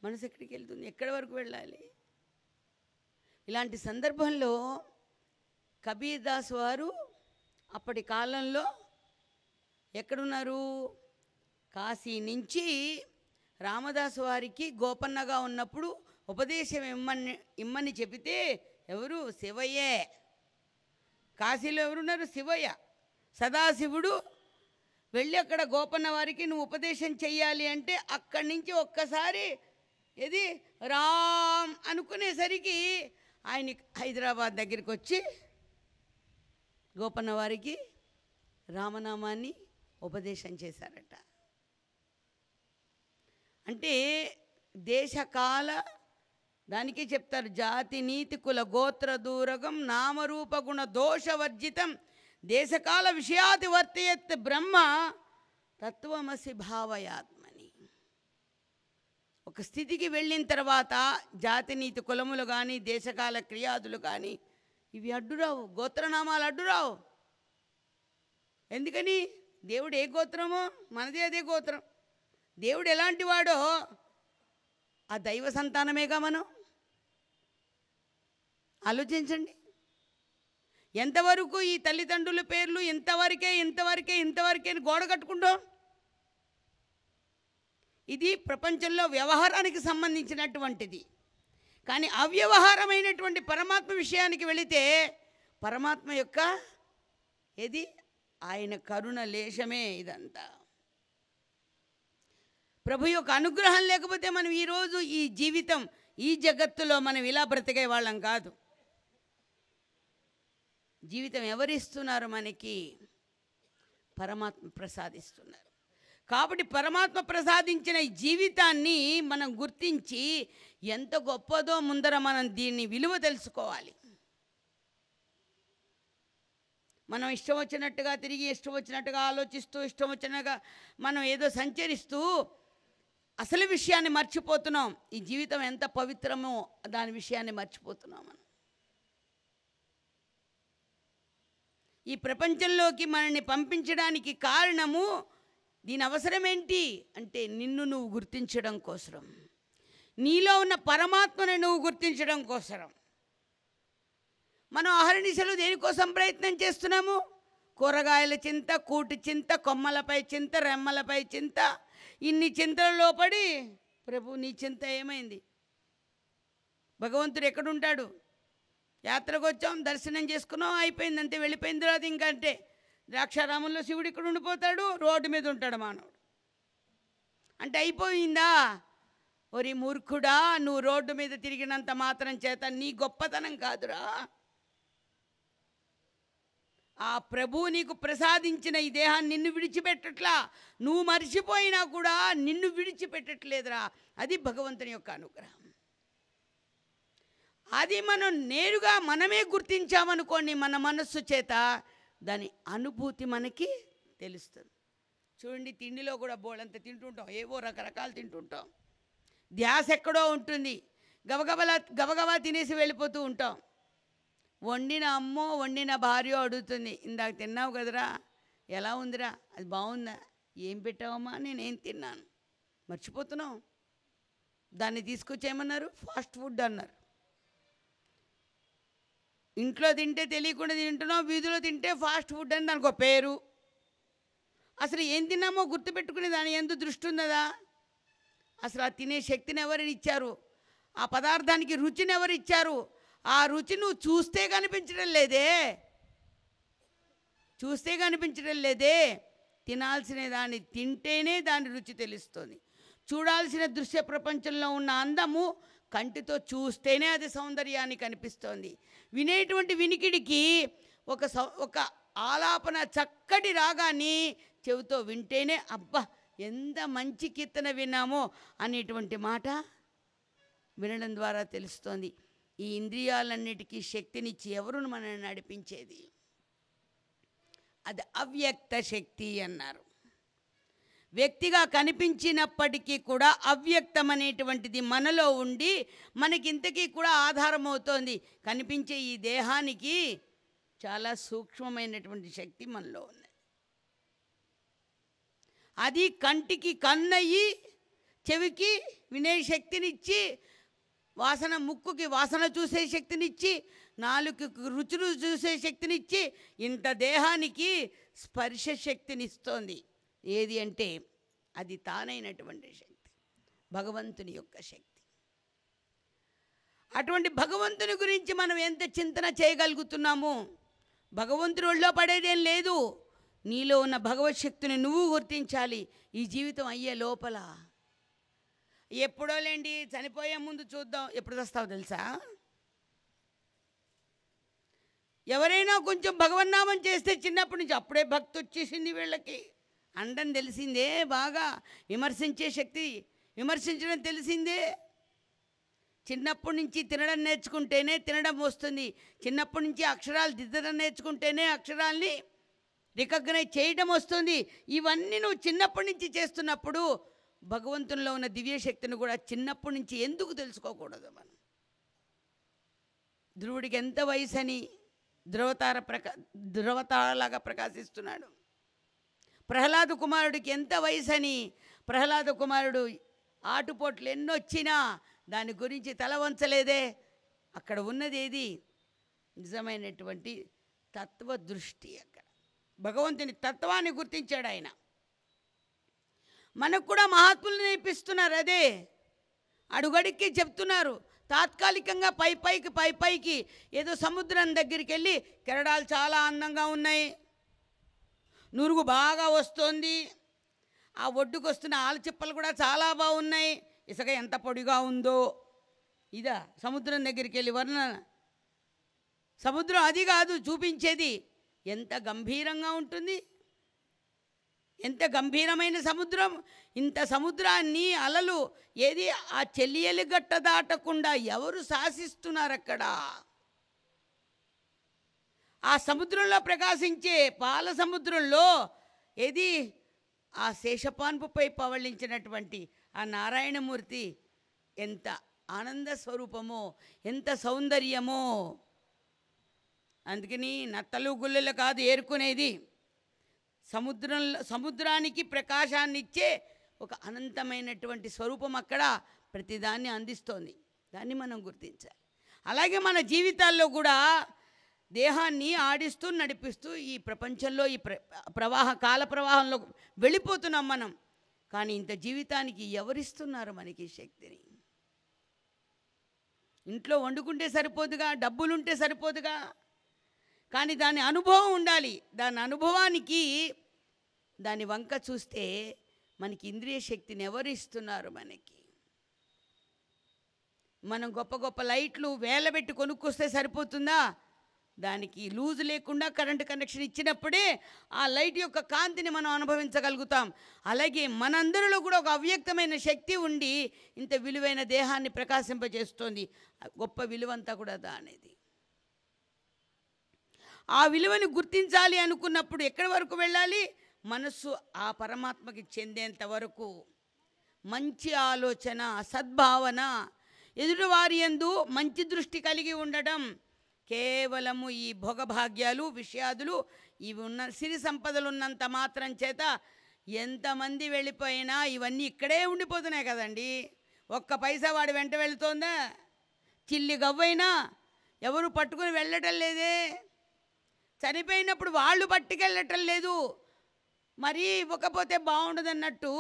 మనసు ఎక్కడికి వెళ్తుంది? ఎక్కడి వరకు వెళ్ళాలి? ఇలాంటి సందర్భంలో కబీర్దాస్ వారు అప్పటి కాలంలో ఎక్కడున్నారు? కాశీ నుంచి రామదాస్ వారికి గోపన్నగా ఉన్నప్పుడు ఉపదేశం ఇమ్మని ఇమ్మని చెబితే ఎవరు? శివయ్యే. కాశీలో ఎవరున్నారు? శివయ్య. సదాశివుడు వెళ్ళి అక్కడ గోపన్న వారికి నువ్వు ఉపదేశం చెయ్యాలి అంటే అక్కడి నుంచి ఒక్కసారి ఇది రామ్ అనుకునేసరికి ఆయన హైదరాబాద్ దగ్గరికి వచ్చి గోపన్న వారికి రామనామాన్ని ఉపదేశం చేశారట. అంటే దేశకాల దానికే చెప్తారు జాతి నీతి కుల గోత్ర దూరగం నామరూపగుణ దోషవర్జితం దేశకాల విషయాతి వర్తయత్ బ్రహ్మ తత్వమసి భావయాత్మని. ఒక స్థితికి వెళ్ళిన తర్వాత జాతి నీతి కులములు కానీ దేశకాల క్రియాదులు కానీ ఇవి అడ్డురావు గోత్రనామాలు అడ్డురావు. ఎందుకని? దేవుడు ఏ గోత్రమో? మనదే అదే గోత్రం. దేవుడు ఎలాంటి వాడో? ఆ దైవ సంతానమేగా మనం? ఆలోచించండి. ఎంతవరకు ఈ తల్లిదండ్రుల పేర్లు ఇంతవరకే ఇంతవరకే ఇంతవరకే గోడ కట్టుకుంటాం? ఇది ప్రపంచంలో వ్యవహారానికి సంబంధించినటువంటిది. కానీ అవ్యవహారమైనటువంటి పరమాత్మ విషయానికి వెళితే పరమాత్మ యొక్క ఏది? ఆయన కరుణ లేశమే ఇదంతా. ప్రభు యొక్క అనుగ్రహం లేకపోతే మనం ఈరోజు ఈ జీవితం ఈ జగత్తులో మనం ఇలా బ్రతికే వాళ్ళం కాదు. జీవితం ఎవరిస్తున్నారు మనకి? పరమాత్మ ప్రసాదిస్తున్నారు. కాబట్టి పరమాత్మ ప్రసాదించిన ఈ జీవితాన్ని మనం గుర్తించి ఎంత గొప్పదో ముందర మనం దీన్ని విలువ తెలుసుకోవాలి. మనం ఇష్టం వచ్చినట్టుగా తిరిగి ఇష్టం వచ్చినట్టుగా ఆలోచిస్తూ ఇష్టం వచ్చినట్టుగా మనం ఏదో సంచరిస్తూ అసలు విషయాన్ని మర్చిపోతున్నాం. ఈ జీవితం ఎంత పవిత్రమో దాని విషయాన్ని మర్చిపోతున్నాం మనం. ఈ ప్రపంచంలోకి మనల్ని పంపించడానికి కారణము దీని అవసరం ఏంటి? అంటే నిన్ను నువ్వు గుర్తించడం కోసరం. నీలో ఉన్న పరమాత్మను నువ్వు గుర్తించడం కోసరం. మనం అహర్నిశలు దేనికోసం ప్రయత్నం చేస్తున్నాము? కూరగాయల చింత కూటి చింత కొమ్మలపై చింత రెమ్మలపై చింత. ఇన్ని చింతలలో పడి ప్రభు నీ చింత ఏమైంది? భగవంతుడు ఎక్కడుంటాడు? యాత్రకు వచ్చాం దర్శనం చేసుకున్నాం అయిపోయింది అంతే వెళ్ళిపోయిన తర్వాత ఇంకంటే అంటే ద్రాక్షారామంలో శివుడు ఇక్కడ ఉండిపోతాడు రోడ్డు మీద ఉంటాడు మానవుడు. అంటే అయిపోయిందా? ఒరి మూర్ఖుడా నువ్వు రోడ్డు మీద తిరిగినంత మాత్రం చేత నీ గొప్పతనం కాదురా. ఆ ప్రభువు నీకు ప్రసాదించిన ఈ దేహాన్ని నిన్ను విడిచిపెట్టట్లా. నువ్వు మర్చిపోయినా కూడా నిన్ను విడిచిపెట్టట్లేదురా. అది భగవంతుని యొక్క అనుగ్రహం. అది మనం నేరుగా మనమే గుర్తించామనుకోండి మన మనస్సు చేత దాని అనుభూతి మనకి తెలుస్తుంది. చూడండి తిండిలో కూడా బోళ్ళంత తింటుంటాం. ఏవో రకరకాలు తింటుంటాం. ధ్యాస ఎక్కడో ఉంటుంది. గబగబలా గబగబా తినేసి వెళ్ళిపోతూ ఉంటాం. వండిన అమ్మో వండిన భార్య అడుగుతుంది ఇందాక తిన్నావు కదరా? ఎలా ఉందిరా? అది బాగుందా? ఏం పెట్టావమ్మా? నేనేం తిన్నాను? మర్చిపోతున్నాం. దాన్ని తీసుకొచ్చేయమన్నారు? ఫాస్ట్ ఫుడ్ అన్నారు. ఇంట్లో తింటే తెలియకుండా తింటున్నాం వీధిలో తింటే ఫాస్ట్ ఫుడ్ అని దానికి ఒక పేరు. అసలు ఏం తిన్నామో గుర్తుపెట్టుకునే దాని ఎందు దృష్టి ఉన్నదా? అసలు ఆ తినే శక్తిని ఎవరిని ఇచ్చారు? ఆ పదార్థానికి రుచిని ఎవరు ఇచ్చారు? ఆ రుచి నువ్వు చూస్తే కనిపించడం లేదే. చూస్తే కనిపించడం లేదే. తినాల్సిన దాన్ని తింటేనే దాని రుచి తెలుస్తుంది. చూడాల్సిన దృశ్య ప్రపంచంలో ఉన్న అందము కంటితో చూస్తేనే అది సౌందర్యాన్ని కనిపిస్తోంది. వినేటువంటి వినికిడికి ఒక సౌ ఒక ఆలాపన చక్కటి రాగాన్ని చెవితో వింటేనే అబ్బా ఎంత మంచి కీర్తన విన్నామో అనేటువంటి మాట వినడం ద్వారా తెలుస్తోంది. ఈ ఇంద్రియాలన్నిటికీ శక్తినిచ్చి ఎవరును మనల్ని నడిపించేది? అది అవ్యక్త శక్తి అన్నారు. వ్యక్తిగా కనిపించినప్పటికీ కూడా అవ్యక్తం అనేటువంటిది మనలో ఉండి మనకింతకీ కూడా ఆధారం అవుతోంది కనిపించే ఈ దేహానికి చాలా సూక్ష్మమైనటువంటి శక్తి మనలో ఉన్నది. అది కంటికి కన్నయ్యి చెవికి వినే శక్తినిచ్చి వాసన ముక్కుకి వాసన చూసే శక్తినిచ్చి నాలుగు రుచులు చూసే శక్తినిచ్చి ఇంత దేహానికి స్పర్శ శక్తినిస్తోంది. ఏది అంటే అది తానైనటువంటి శక్తి భగవంతుని యొక్క శక్తి. అటువంటి భగవంతుని గురించి మనం ఎంత చింతన చేయగలుగుతున్నామో భగవంతుని ఒళ్ళో పడేదేం లేదు. నీలో ఉన్న భగవత్శక్తిని నువ్వు గుర్తించాలి. ఈ జీవితం అయ్యే లోపల. ఎప్పుడో లేండి చనిపోయే ముందు చూద్దాం. ఎప్పుడు వస్తావు తెలుసా? ఎవరైనా కొంచెం భగవన్నామం చేస్తే చిన్నప్పటి నుంచి అప్పుడే భక్తి వచ్చేసింది వీళ్ళకి. అండం తెలిసిందే బాగా విమర్శించే శక్తి. విమర్శించడం తెలిసిందే. చిన్నప్పటి నుంచి తినడం నేర్చుకుంటేనే తినడం వస్తుంది. చిన్నప్పటి నుంచి అక్షరాలు దిద్దడం నేర్చుకుంటేనే అక్షరాల్ని రికగ్నైజ్ చేయడం వస్తుంది. ఇవన్నీ నువ్వు చిన్నప్పటి నుంచి చేస్తున్నప్పుడు భగవంతునిలో ఉన్న దివ్య శక్తిని కూడా చిన్నప్పటి నుంచి ఎందుకు తెలుసుకోకూడదు మనం? ధ్రువుడికి ఎంత వయసు అని ధ్రువతార ప్రకా ధ్రువతారలాగా ప్రకాశిస్తున్నాడు. ప్రహ్లాద కుమారుడికి ఎంత వయసు అని ప్రహ్లాద కుమారుడు ఆటుపోట్లు ఎన్నొచ్చినా దాని గురించి తల వంచలేదే. అక్కడ ఉన్నది ఏది? నిజమైనటువంటి తత్వ దృష్టి అక్కడ. భగవంతుని తత్వాన్ని గుర్తించాడు ఆయన. మనకు కూడా మహాత్ములు నేర్పిస్తున్నారు అదే. అడుగడికి చెప్తున్నారు. తాత్కాలికంగా పై పైకి పై పైకి ఏదో సముద్రం దగ్గరికి వెళ్ళి కెరడాలు చాలా అందంగా ఉన్నాయి. నురుగు బాగా వస్తోంది. ఆ ఒడ్డుకు వస్తున్న ఆలచిప్పలు కూడా చాలా బాగున్నాయి. ఇసుక ఎంత పొడిగా ఉందో. ఇదా సముద్రం దగ్గరికి వెళ్ళి వర్ణన సముద్రం అది కాదు చూపించేది ఎంత గంభీరంగా ఉంటుంది. ఎంత గంభీరమైన సముద్రం. ఇంత సముద్రాన్ని అలలు ఏది ఆ చెల్లియలి గట్ట దాటకుండా ఎవరు శాసిస్తున్నారు అక్కడ? ఆ సముద్రంలో ప్రకాశించే పాల సముద్రంలో ఏది? ఆ శేషపాన్పుపై పవళించినటువంటి ఆ నారాయణమూర్తి ఎంత ఆనంద స్వరూపమో ఎంత సౌందర్యమో. అందుకని నత్తలు గుల్లలు కాదు ఏరుకునేది. సముద్రంలో సముద్రానికి ప్రకాశాన్ని ఇచ్చే ఒక అనంతమైనటువంటి స్వరూపం అక్కడ ప్రతిదాన్ని అందిస్తోంది. దాన్ని మనం గుర్తించాలి. అలాగే మన జీవితాల్లో కూడా దేహాన్ని ఆడిస్తూ నడిపిస్తూ ఈ ప్రపంచంలో ఈ ప్ర ప్రవాహ కాల ప్రవాహంలో వెళ్ళిపోతున్నాం మనం. కానీ ఇంత జీవితానికి ఎవరిస్తున్నారు మనకి శక్తిని? ఇంట్లో వండుకుంటే సరిపోదుగా డబ్బులుంటే సరిపోదుగా? కానీ దాని అనుభవం ఉండాలి. దాని అనుభవానికి దాని వంక చూస్తే మనకి ఇంద్రియ శక్తిని ఎవరు ఇస్తున్నారు మనకి? మనం గొప్ప గొప్ప లైట్లు వేలబెట్టి కొనుక్కొస్తే సరిపోతుందా? దానికి లూజ్ లేకుండా కరెంటు కనెక్షన్ ఇచ్చినప్పుడే ఆ లైట్ యొక్క కాంతిని మనం అనుభవించగలుగుతాం. అలాగే మనందరిలో కూడా ఒక అవ్యక్తమైన శక్తి ఉండి ఇంత విలువైన దేహాన్ని ప్రకాశింపజేస్తోంది. గొప్ప విలువంతా కూడా దానిది ఆ విలువని గుర్తించాలి అనుకున్నప్పుడు ఎక్కడి వరకు వెళ్ళాలి? మనస్సు ఆ పరమాత్మకి చెందేంత వరకు. మంచి ఆలోచన సద్భావన. ఎదుటివారి యందు మంచి దృష్టి కలిగి ఉండడం కేవలము ఈ భోగభాగ్యాలు విషయాదులు ఇవి ఉన్న సిరి సంపదలు ఉన్నంత మాత్రం చేత ఎంతమంది వెళ్ళిపోయినా ఇవన్నీ ఇక్కడే ఉండిపోతున్నాయి కదండి. ఒక్క పైసా వాడి వెంట వెళుతోందా? చిల్లి గవ్వైనా ఎవరు పట్టుకుని వెళ్ళటం లేదే. చనిపోయినప్పుడు వాళ్ళు పట్టుకెళ్ళటం లేదు. మరీ ఇవ్వకపోతే బాగుండదన్నట్టు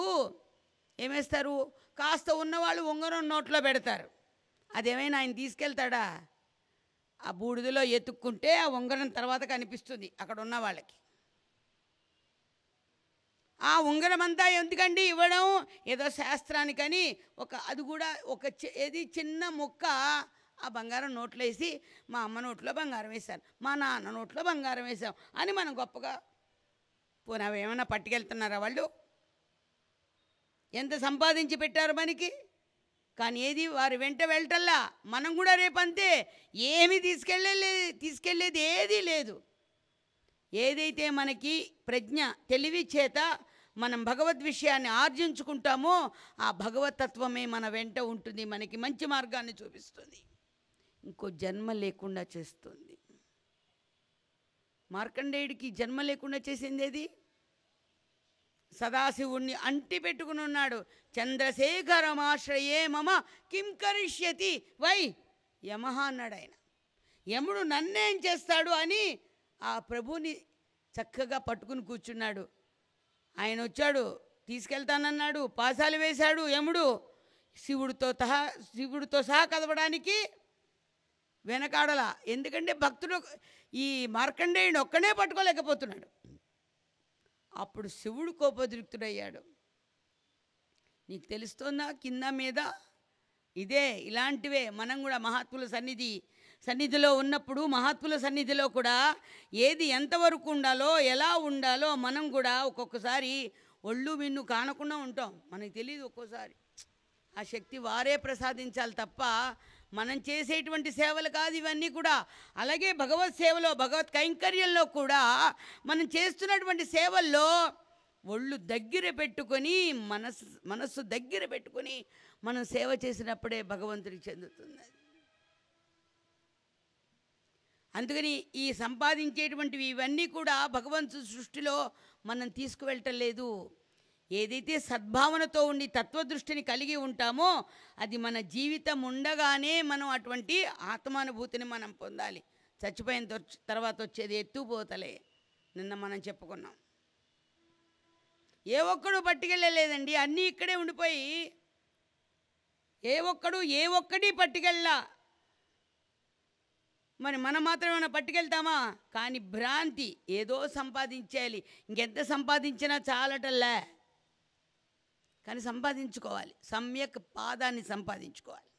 ఏమేస్తారు? కాస్త ఉన్నవాళ్ళు ఉంగరం నోట్లో పెడతారు. అదేమైనా ఆయన తీసుకెళ్తాడా? ఆ బూడిదలో ఎత్తుక్కుంటే ఆ ఉంగరం తర్వాత కనిపిస్తుంది అక్కడ ఉన్న వాళ్ళకి. ఆ ఉంగరం అంతా ఎందుకండి ఇవ్వడం? ఏదో శాస్త్రానికని ఒక అది కూడా ఒక ఏది చిన్న ముక్క ఆ బంగారం నోట్లో వేసి మా అమ్మ నోట్లో బంగారం వేశాను మా నాన్న నోట్లో బంగారం వేసాం అని మనం గొప్పగా పోనీ అవి ఏమైనా పట్టుకెళ్తున్నారా వాళ్ళు? ఎంత సంపాదించి పెట్టారు మనకి? కానీ ఏది? వారి వెంట వెళ్ళటల్లా మనం కూడా రేపంతే. ఏమి తీసుకెళ్ళలే తీసుకెళ్ళేది ఏదీ లేదు. ఏదైతే మనకి ప్రజ్ఞ తెలివి చేత మనం భగవద్ విషయాన్ని ఆర్జించుకుంటామో ఆ భగవతత్వమే మన వెంట ఉంటుంది. మనకి మంచి మార్గాన్ని చూపిస్తుంది. ఇంకో జన్మ లేకుండా చేస్తుంది. మార్కండేయుడికి జన్మ లేకుండా చేసింది ఏది సదాశివుణ్ణి అంటి పెట్టుకుని ఉన్నాడు చంద్రశేఖరమాశ్రయే మమ కిం కరిష్యతి వై? యమహ అన్నాడు ఆయన. యముడు నన్నేం చేస్తాడు అని ఆ ప్రభుని చక్కగా పట్టుకుని కూర్చున్నాడు. ఆయన వచ్చాడు తీసుకెళ్తానన్నాడు పాసాలు వేశాడు యముడు. శివుడితో సహా శివుడితో సహా కదవడానికి వెనకాడల. ఎందుకంటే భక్తుడు ఈ మార్కండేయుడు ఒక్కనే పట్టుకోలేకపోతున్నాడు. అప్పుడు శివుడు కోపదృక్తుడయ్యాడు నీకు తెలుస్తోందా కింద మీద? ఇదే ఇలాంటివే. మనం కూడా మహాత్ముల సన్నిధి సన్నిధిలో ఉన్నప్పుడు మహాత్ముల సన్నిధిలో కూడా ఏది ఎంతవరకు ఉండాలో ఎలా ఉండాలో మనం కూడా ఒక్కొక్కసారి ఒళ్ళు విన్ను కానకుండా ఉంటాం. మనకు తెలియదు ఒక్కోసారి. ఆ శక్తి వారే ప్రసాదించాలి తప్ప మనం చేసేటువంటి సేవలు కాదు ఇవన్నీ కూడా. అలాగే భగవత్ సేవలో భగవత్ కైంకర్యంలో కూడా మనం చేస్తున్నటువంటి సేవల్లో ఒళ్ళు దగ్గర పెట్టుకొని మనసు మనస్సు దగ్గర పెట్టుకొని మనం సేవ చేసినప్పుడే భగవంతుడికి చెందుతుంది. అందుకని ఈ సంపాదించేటువంటివి ఇవన్నీ కూడా భగవంతు సృష్టిలో మనం తీసుకువెళ్ళటం లేదు. ఏదైతే సద్భావనతో ఉండి తత్వదృష్టిని కలిగి ఉంటామో అది మన జీవితం ఉండగానే మనం అటువంటి ఆత్మానుభూతిని మనం పొందాలి. చచ్చిపోయిన తర్వాత వచ్చేది ఎత్తుపోతలే నిన్న మనం చెప్పుకున్నాం. ఏ ఒక్కడు పట్టుకెళ్ళలేదండి. అన్నీ ఇక్కడే ఉండిపోయి ఏ ఒక్కడు ఏ ఒక్కటి పట్టుకెళ్ళా. మరి మనం మాత్రం ఏమైనా పట్టుకెళ్తామా? కానీ భ్రాంతి ఏదో సంపాదించేయాలి. ఇంకెంత సంపాదించినా చాలటల్లా కానీ సంపాదించుకోవాలి. సమ్యక్ పాదాన్ని సంపాదించుకోవాలి.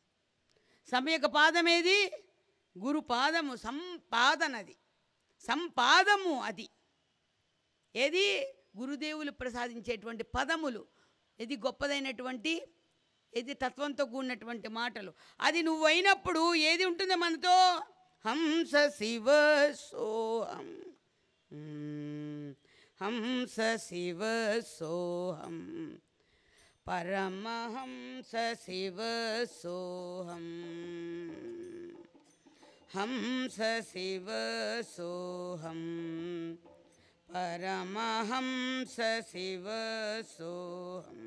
సమ్యక్ పాదం ఏది గురు పాదము సంపాదనది. సంపాదము అది. ఏది? గురుదేవులు ప్రసాదించేటువంటి పదములు. ఇది గొప్పదైనటువంటి? ఇది తత్వంతో కూడినటువంటి మాటలు. అది నువ్వు అయినప్పుడు ఏది ఉంటుంది మనతో? హంస శివ సోహం. హంస శివ సోహం. परमहंस स शिवसोहम् हं स शिवसोऽहं परमहं स शिवसोऽहं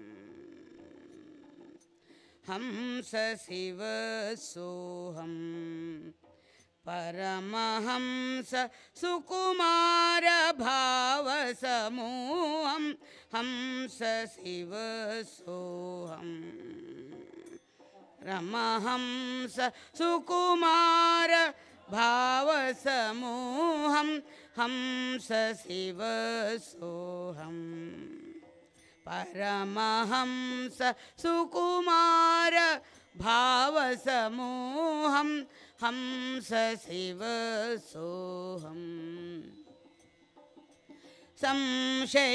हं स शिवसोऽहं परमहं स सुकुमारभावसमूहम् हं स शिव सोहम् रमहं सुकुमार भावसमूहं समूहं हं शिव सोहम् परमहं सुकुमार भावसमूहं समूहं हं शिव सोहम् संशयरहित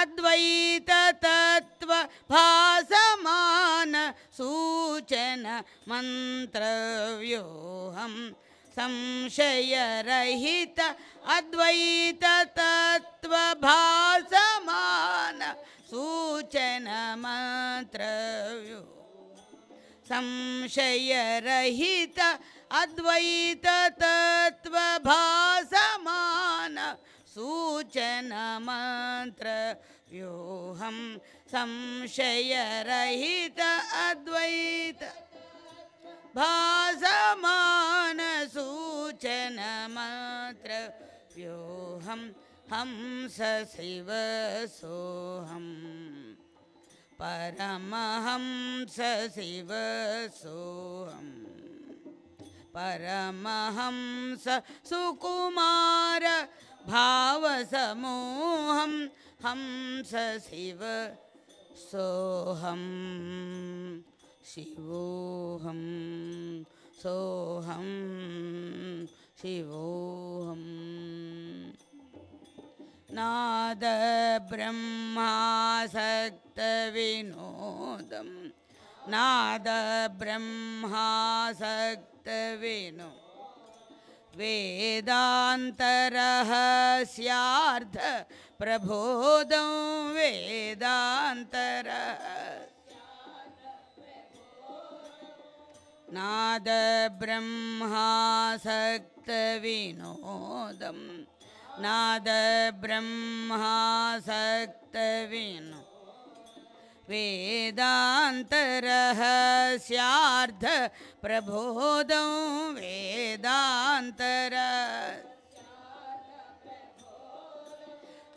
अद्वैततत्त्वभासमान सूचन मन्त्रव्योऽहं संशयरहित अद्वैततत्त्वभासमान सूचन मन्त्रव्यो संशयरहित अद्वैततत्त्वभासमान सूचनमन्त्रव्यूहं संशयरहित अद्वैत। भासमानसूचनमन्त्रव्यूहं हं स शिवसोऽहं परमहं स सोऽहम् परमहं स सुकुमार भावसमूहं हंस शिव सोऽहं शिवोऽहं सोऽहं शिवोऽहं नादब्रह्मासक्तविनोदं विनोदं సోహం పరమహంస శివ సోహం పరమహంస वेदान्तरहस्यार्ध प्रबोधं वेदान्तर।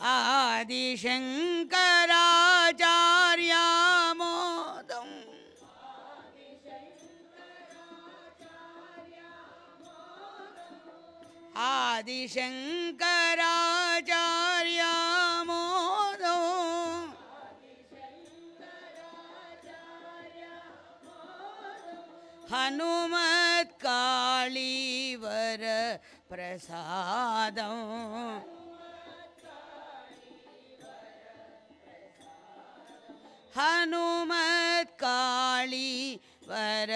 आदिशङ्कराचार्यामोदम्। आदिशङ्करा ஹனுமத் காளீவர பிரசாதம் ஹனுமத் காளி வர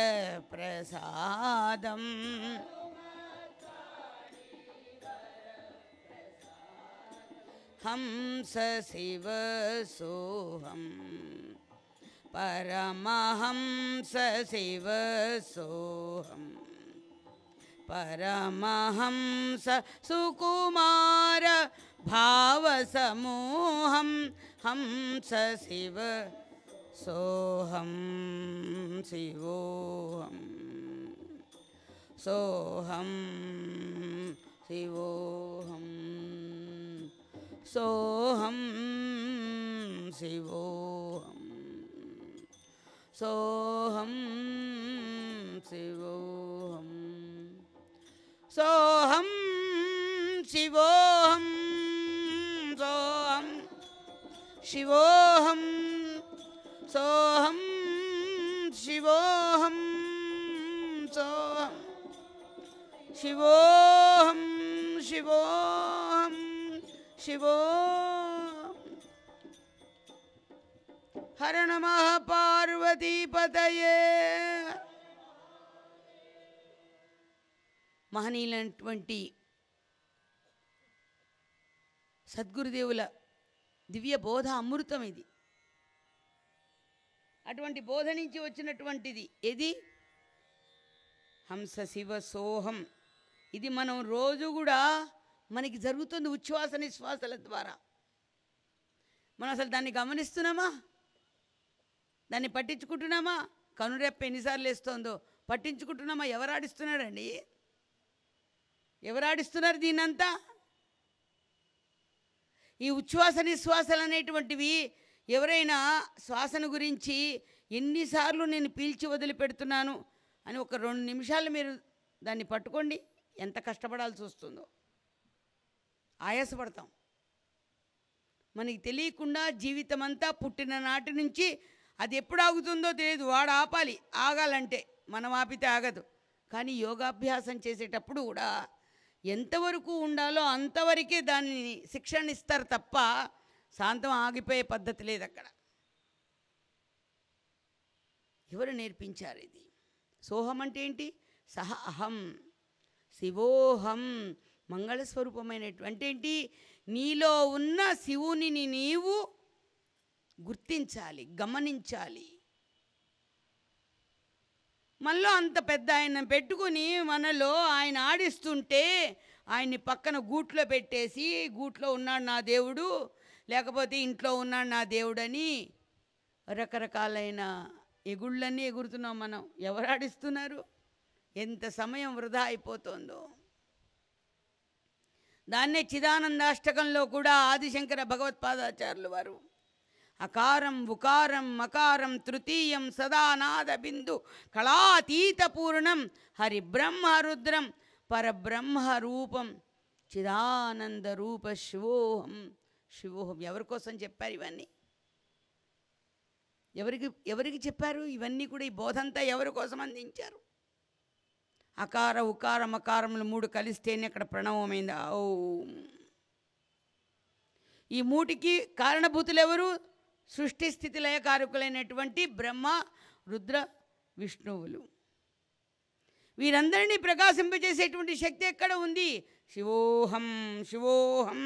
பிரசாதம் ஹம்ச சிவ சோஹம் परमहंस शिव सोऽहम् परमहंस सुकुमार भावसमूहं हंस शिव सोऽहं शिवोऽहं। सोऽहं शिवोऽहं। सोऽहं शिवोऽहम् सोऽहं शिवोऽहं। सोऽहं शिवोऽहं सोऽहं शिवोऽहं सोऽहं शिवोऽहं सोऽहं शिवोऽहं शिवोऽहं शिवोऽहम् హర నమ పార్వతీపతయే మహనీయులైనటువంటి సద్గురుదేవుల దివ్య బోధ అమృతం ఇది. అటువంటి బోధ నుంచి వచ్చినటువంటిది ఏది? హంస శివ సోహం. ఇది మనం రోజు కూడా మనకి జరుగుతుంది ఉచ్ఛ్వాస నిశ్వాసల ద్వారా. మనం అసలు దాన్ని గమనిస్తున్నామా? దాన్ని పట్టించుకుంటున్నామా? కనురెప్ప ఎన్నిసార్లు వేస్తోందో పట్టించుకుంటున్నామా? ఎవరు ఆడిస్తున్నారండి ఎవరు ఆడిస్తున్నారు దీన్నంతా? ఈ ఉచ్ఛ్వాస నిశ్వాసాలు అనేటువంటివి ఎవరైనా శ్వాసను గురించి ఎన్నిసార్లు నేను పీల్చి వదిలిపెడుతున్నాను అని ఒక రెండు నిమిషాలు మీరు దాన్ని పట్టుకోండి. ఎంత కష్టపడాల్సి వస్తుందో. ఆయాసపడతాం. మనకి తెలియకుండా జీవితం అంతా పుట్టిన నాటి నుంచి అది ఎప్పుడు ఆగుతుందో తెలియదు వాడు ఆపాలి. ఆగాలంటే మనం ఆపితే ఆగదు. కానీ యోగాభ్యాసం చేసేటప్పుడు కూడా ఎంతవరకు ఉండాలో అంతవరకే దానిని శిక్షణ ఇస్తారు తప్ప శాంతం ఆగిపోయే పద్ధతి లేదు అక్కడ. ఎవరు నేర్పించారు ఇది? సోహం అంటే ఏంటి? సహ అహం శివోహం మంగళస్వరూపమైనటువంటి ఏంటి? నీలో ఉన్న శివునిని నీవు గుర్తించాలి గమనించాలి. మనలో అంత పెద్ద ఆయన పెట్టుకుని మనలో ఆయన ఆడిస్తుంటే ఆయన్ని పక్కన గూట్లో పెట్టేసి గూట్లో ఉన్నాడు నా దేవుడు లేకపోతే ఇంట్లో ఉన్నాడు నా దేవుడని రకరకాలైన ఎగుళ్ళన్నీ ఎగురుతున్నాం మనం. ఎవరు ఆడిస్తున్నారు? ఎంత సమయం వృధా అయిపోతుందో. దాన్నే చిదానందాష్టకంలో కూడా ఆదిశంకర భగవత్పాదాచార్యులు వారు అకారం ఉకారం మకారం తృతీయం సదానాద బిందు కళాతీత పూర్ణం హరిబ్రహ్మ రుద్రం పరబ్రహ్మ రూపం చిదానంద రూప శివోహం శివోహం. ఎవరి కోసం చెప్పారు ఇవన్నీ? ఎవరికి ఎవరికి చెప్పారు? ఇవన్నీ కూడా ఈ బోధంతా ఎవరి కోసం అందించారు? అకార ఉకార మకారములు మూడు కలిస్తేనే అక్కడ ప్రణవమైంది. ఓ ఈ మూటికి కారణభూతులు ఎవరు సృష్టి స్థితి లయకారకులైనటువంటి బ్రహ్మ రుద్ర విష్ణువులు. వీరందరినీ ప్రకాశింపజేసేటువంటి శక్తి ఎక్కడ ఉంది? శివోహం శివోహం.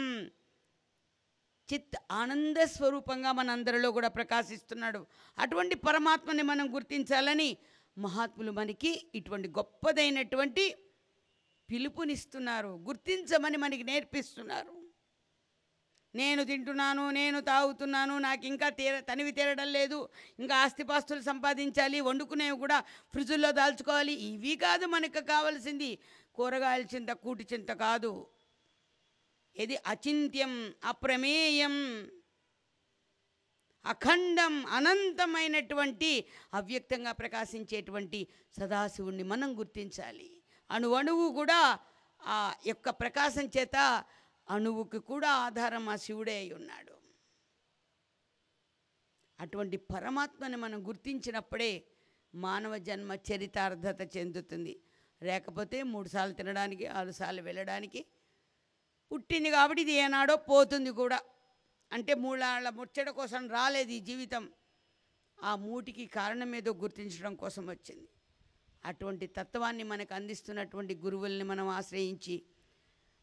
చిత్ ఆనంద స్వరూపంగా మనందరిలో కూడా ప్రకాశిస్తున్నాడు. అటువంటి పరమాత్మని మనం గుర్తించాలని మహాత్ములు మనకి ఇటువంటి గొప్పదైనటువంటి పిలుపునిస్తున్నారు గుర్తించమని మనకి నేర్పిస్తున్నారు. నేను తింటున్నాను నేను తాగుతున్నాను నాకు ఇంకా తీర తనివి తీరడం లేదు. ఇంకా ఆస్తిపాస్తులు సంపాదించాలి వండుకునేవి కూడా ఫ్రిడ్జుల్లో దాల్చుకోవాలి. ఇవి కాదు మనకు కావాల్సింది. కూరగాయల చింత కూటి చింత కాదు. ఇది అచింత్యం అప్రమేయం అఖండం అనంతమైనటువంటి అవ్యక్తంగా ప్రకాశించేటువంటి సదాశివుణ్ణి మనం గుర్తించాలి. అణువణువు కూడా ఆ యొక్క ప్రకాశం చేత అణువుకి కూడా ఆధారం ఆ శివుడే అయి ఉన్నాడు. అటువంటి పరమాత్మని మనం గుర్తించినప్పుడే మానవ జన్మ చరితార్థత చెందుతుంది. లేకపోతే మూడుసార్లు తినడానికి ఆరుసార్లు వెళ్ళడానికి పుట్టింది కాబట్టి ఇది ఏనాడో పోతుంది కూడా. అంటే మూడాళ్ళ ముచ్చట కోసం రాలేదు ఈ జీవితం. ఆ మూటికి కారణం ఏదో గుర్తించడం కోసం వచ్చింది. అటువంటి తత్వాన్ని మనకు అందిస్తున్నటువంటి గురువుల్ని మనం ఆశ్రయించి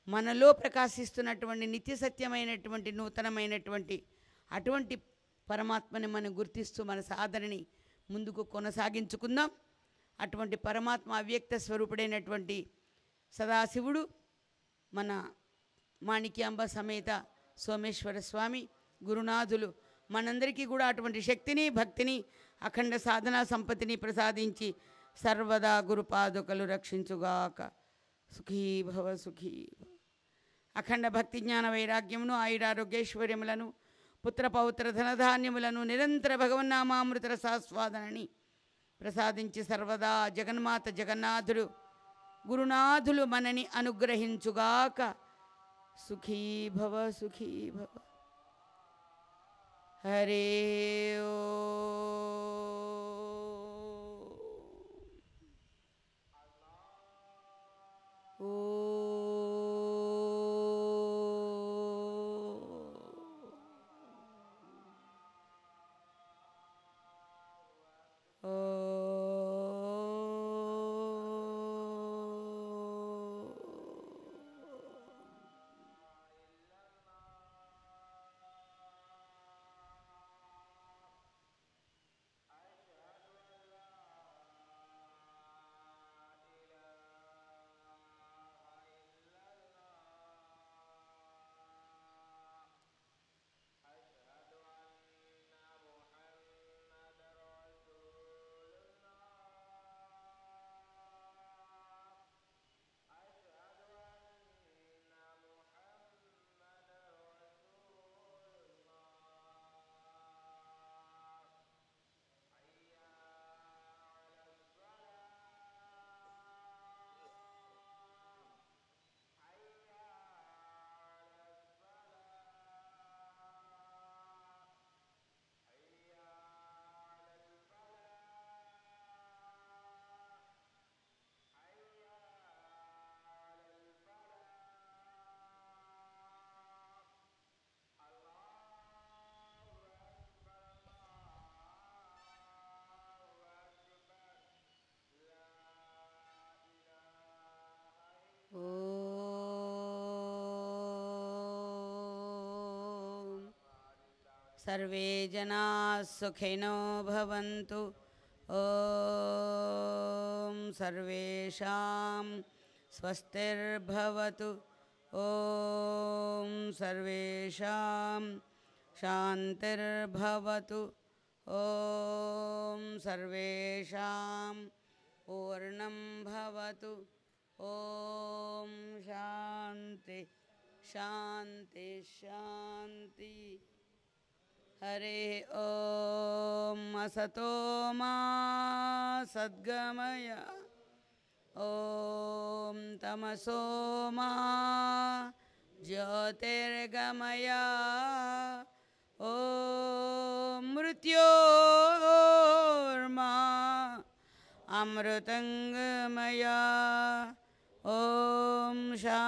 మనలో ప్రకాశిస్తున్నటువంటి నిత్య సత్యమైనటువంటి నూతనమైనటువంటి అటువంటి పరమాత్మని మనం గుర్తిస్తూ మన సాధనని ముందుకు కొనసాగించుకుందాం. అటువంటి పరమాత్మ అవ్యక్త స్వరూపుడైనటువంటి సదాశివుడు మన మాణిక్యాంబ సమేత సోమేశ్వర స్వామి గురునాథులు మనందరికీ కూడా అటువంటి శక్తిని భక్తిని అఖండ సాధనా సంపత్తిని ప్రసాదించి సర్వదా గురుపాదుకలు రక్షించుగాక. సుఖీ భవ సుఖీ భవ. అఖండ భక్తి జ్ఞాన వైరాగ్యమును ఆయురారోగ్యైశ్వర్యములను పుత్ర పౌత్ర ధనధాన్యములను నిరంతర భగవన్నామామృత రసాస్వాదనని ప్రసాదించి సర్వదా జగన్మాత జగన్నాథుడు గురునాథులు మనని అనుగ్రహించుగాక. సుఖీ భవ సుఖీ భవ. హరే ఓ. सर्वे जना सुखिनो भवन्तु। ॐ सर्वेषां स्वस्तिर्भवतु। ॐ सर्वेषां भवतु ओम सर्वेषां पूर्णं भवतु। ॐ शांति शांति, शांति हरे ॐ असतो मा सद्गमय। ॐ तमसो मा ज्योतिर्गमय। ॐ मृत्योर्मा अमृतङ्गमया। ॐ शा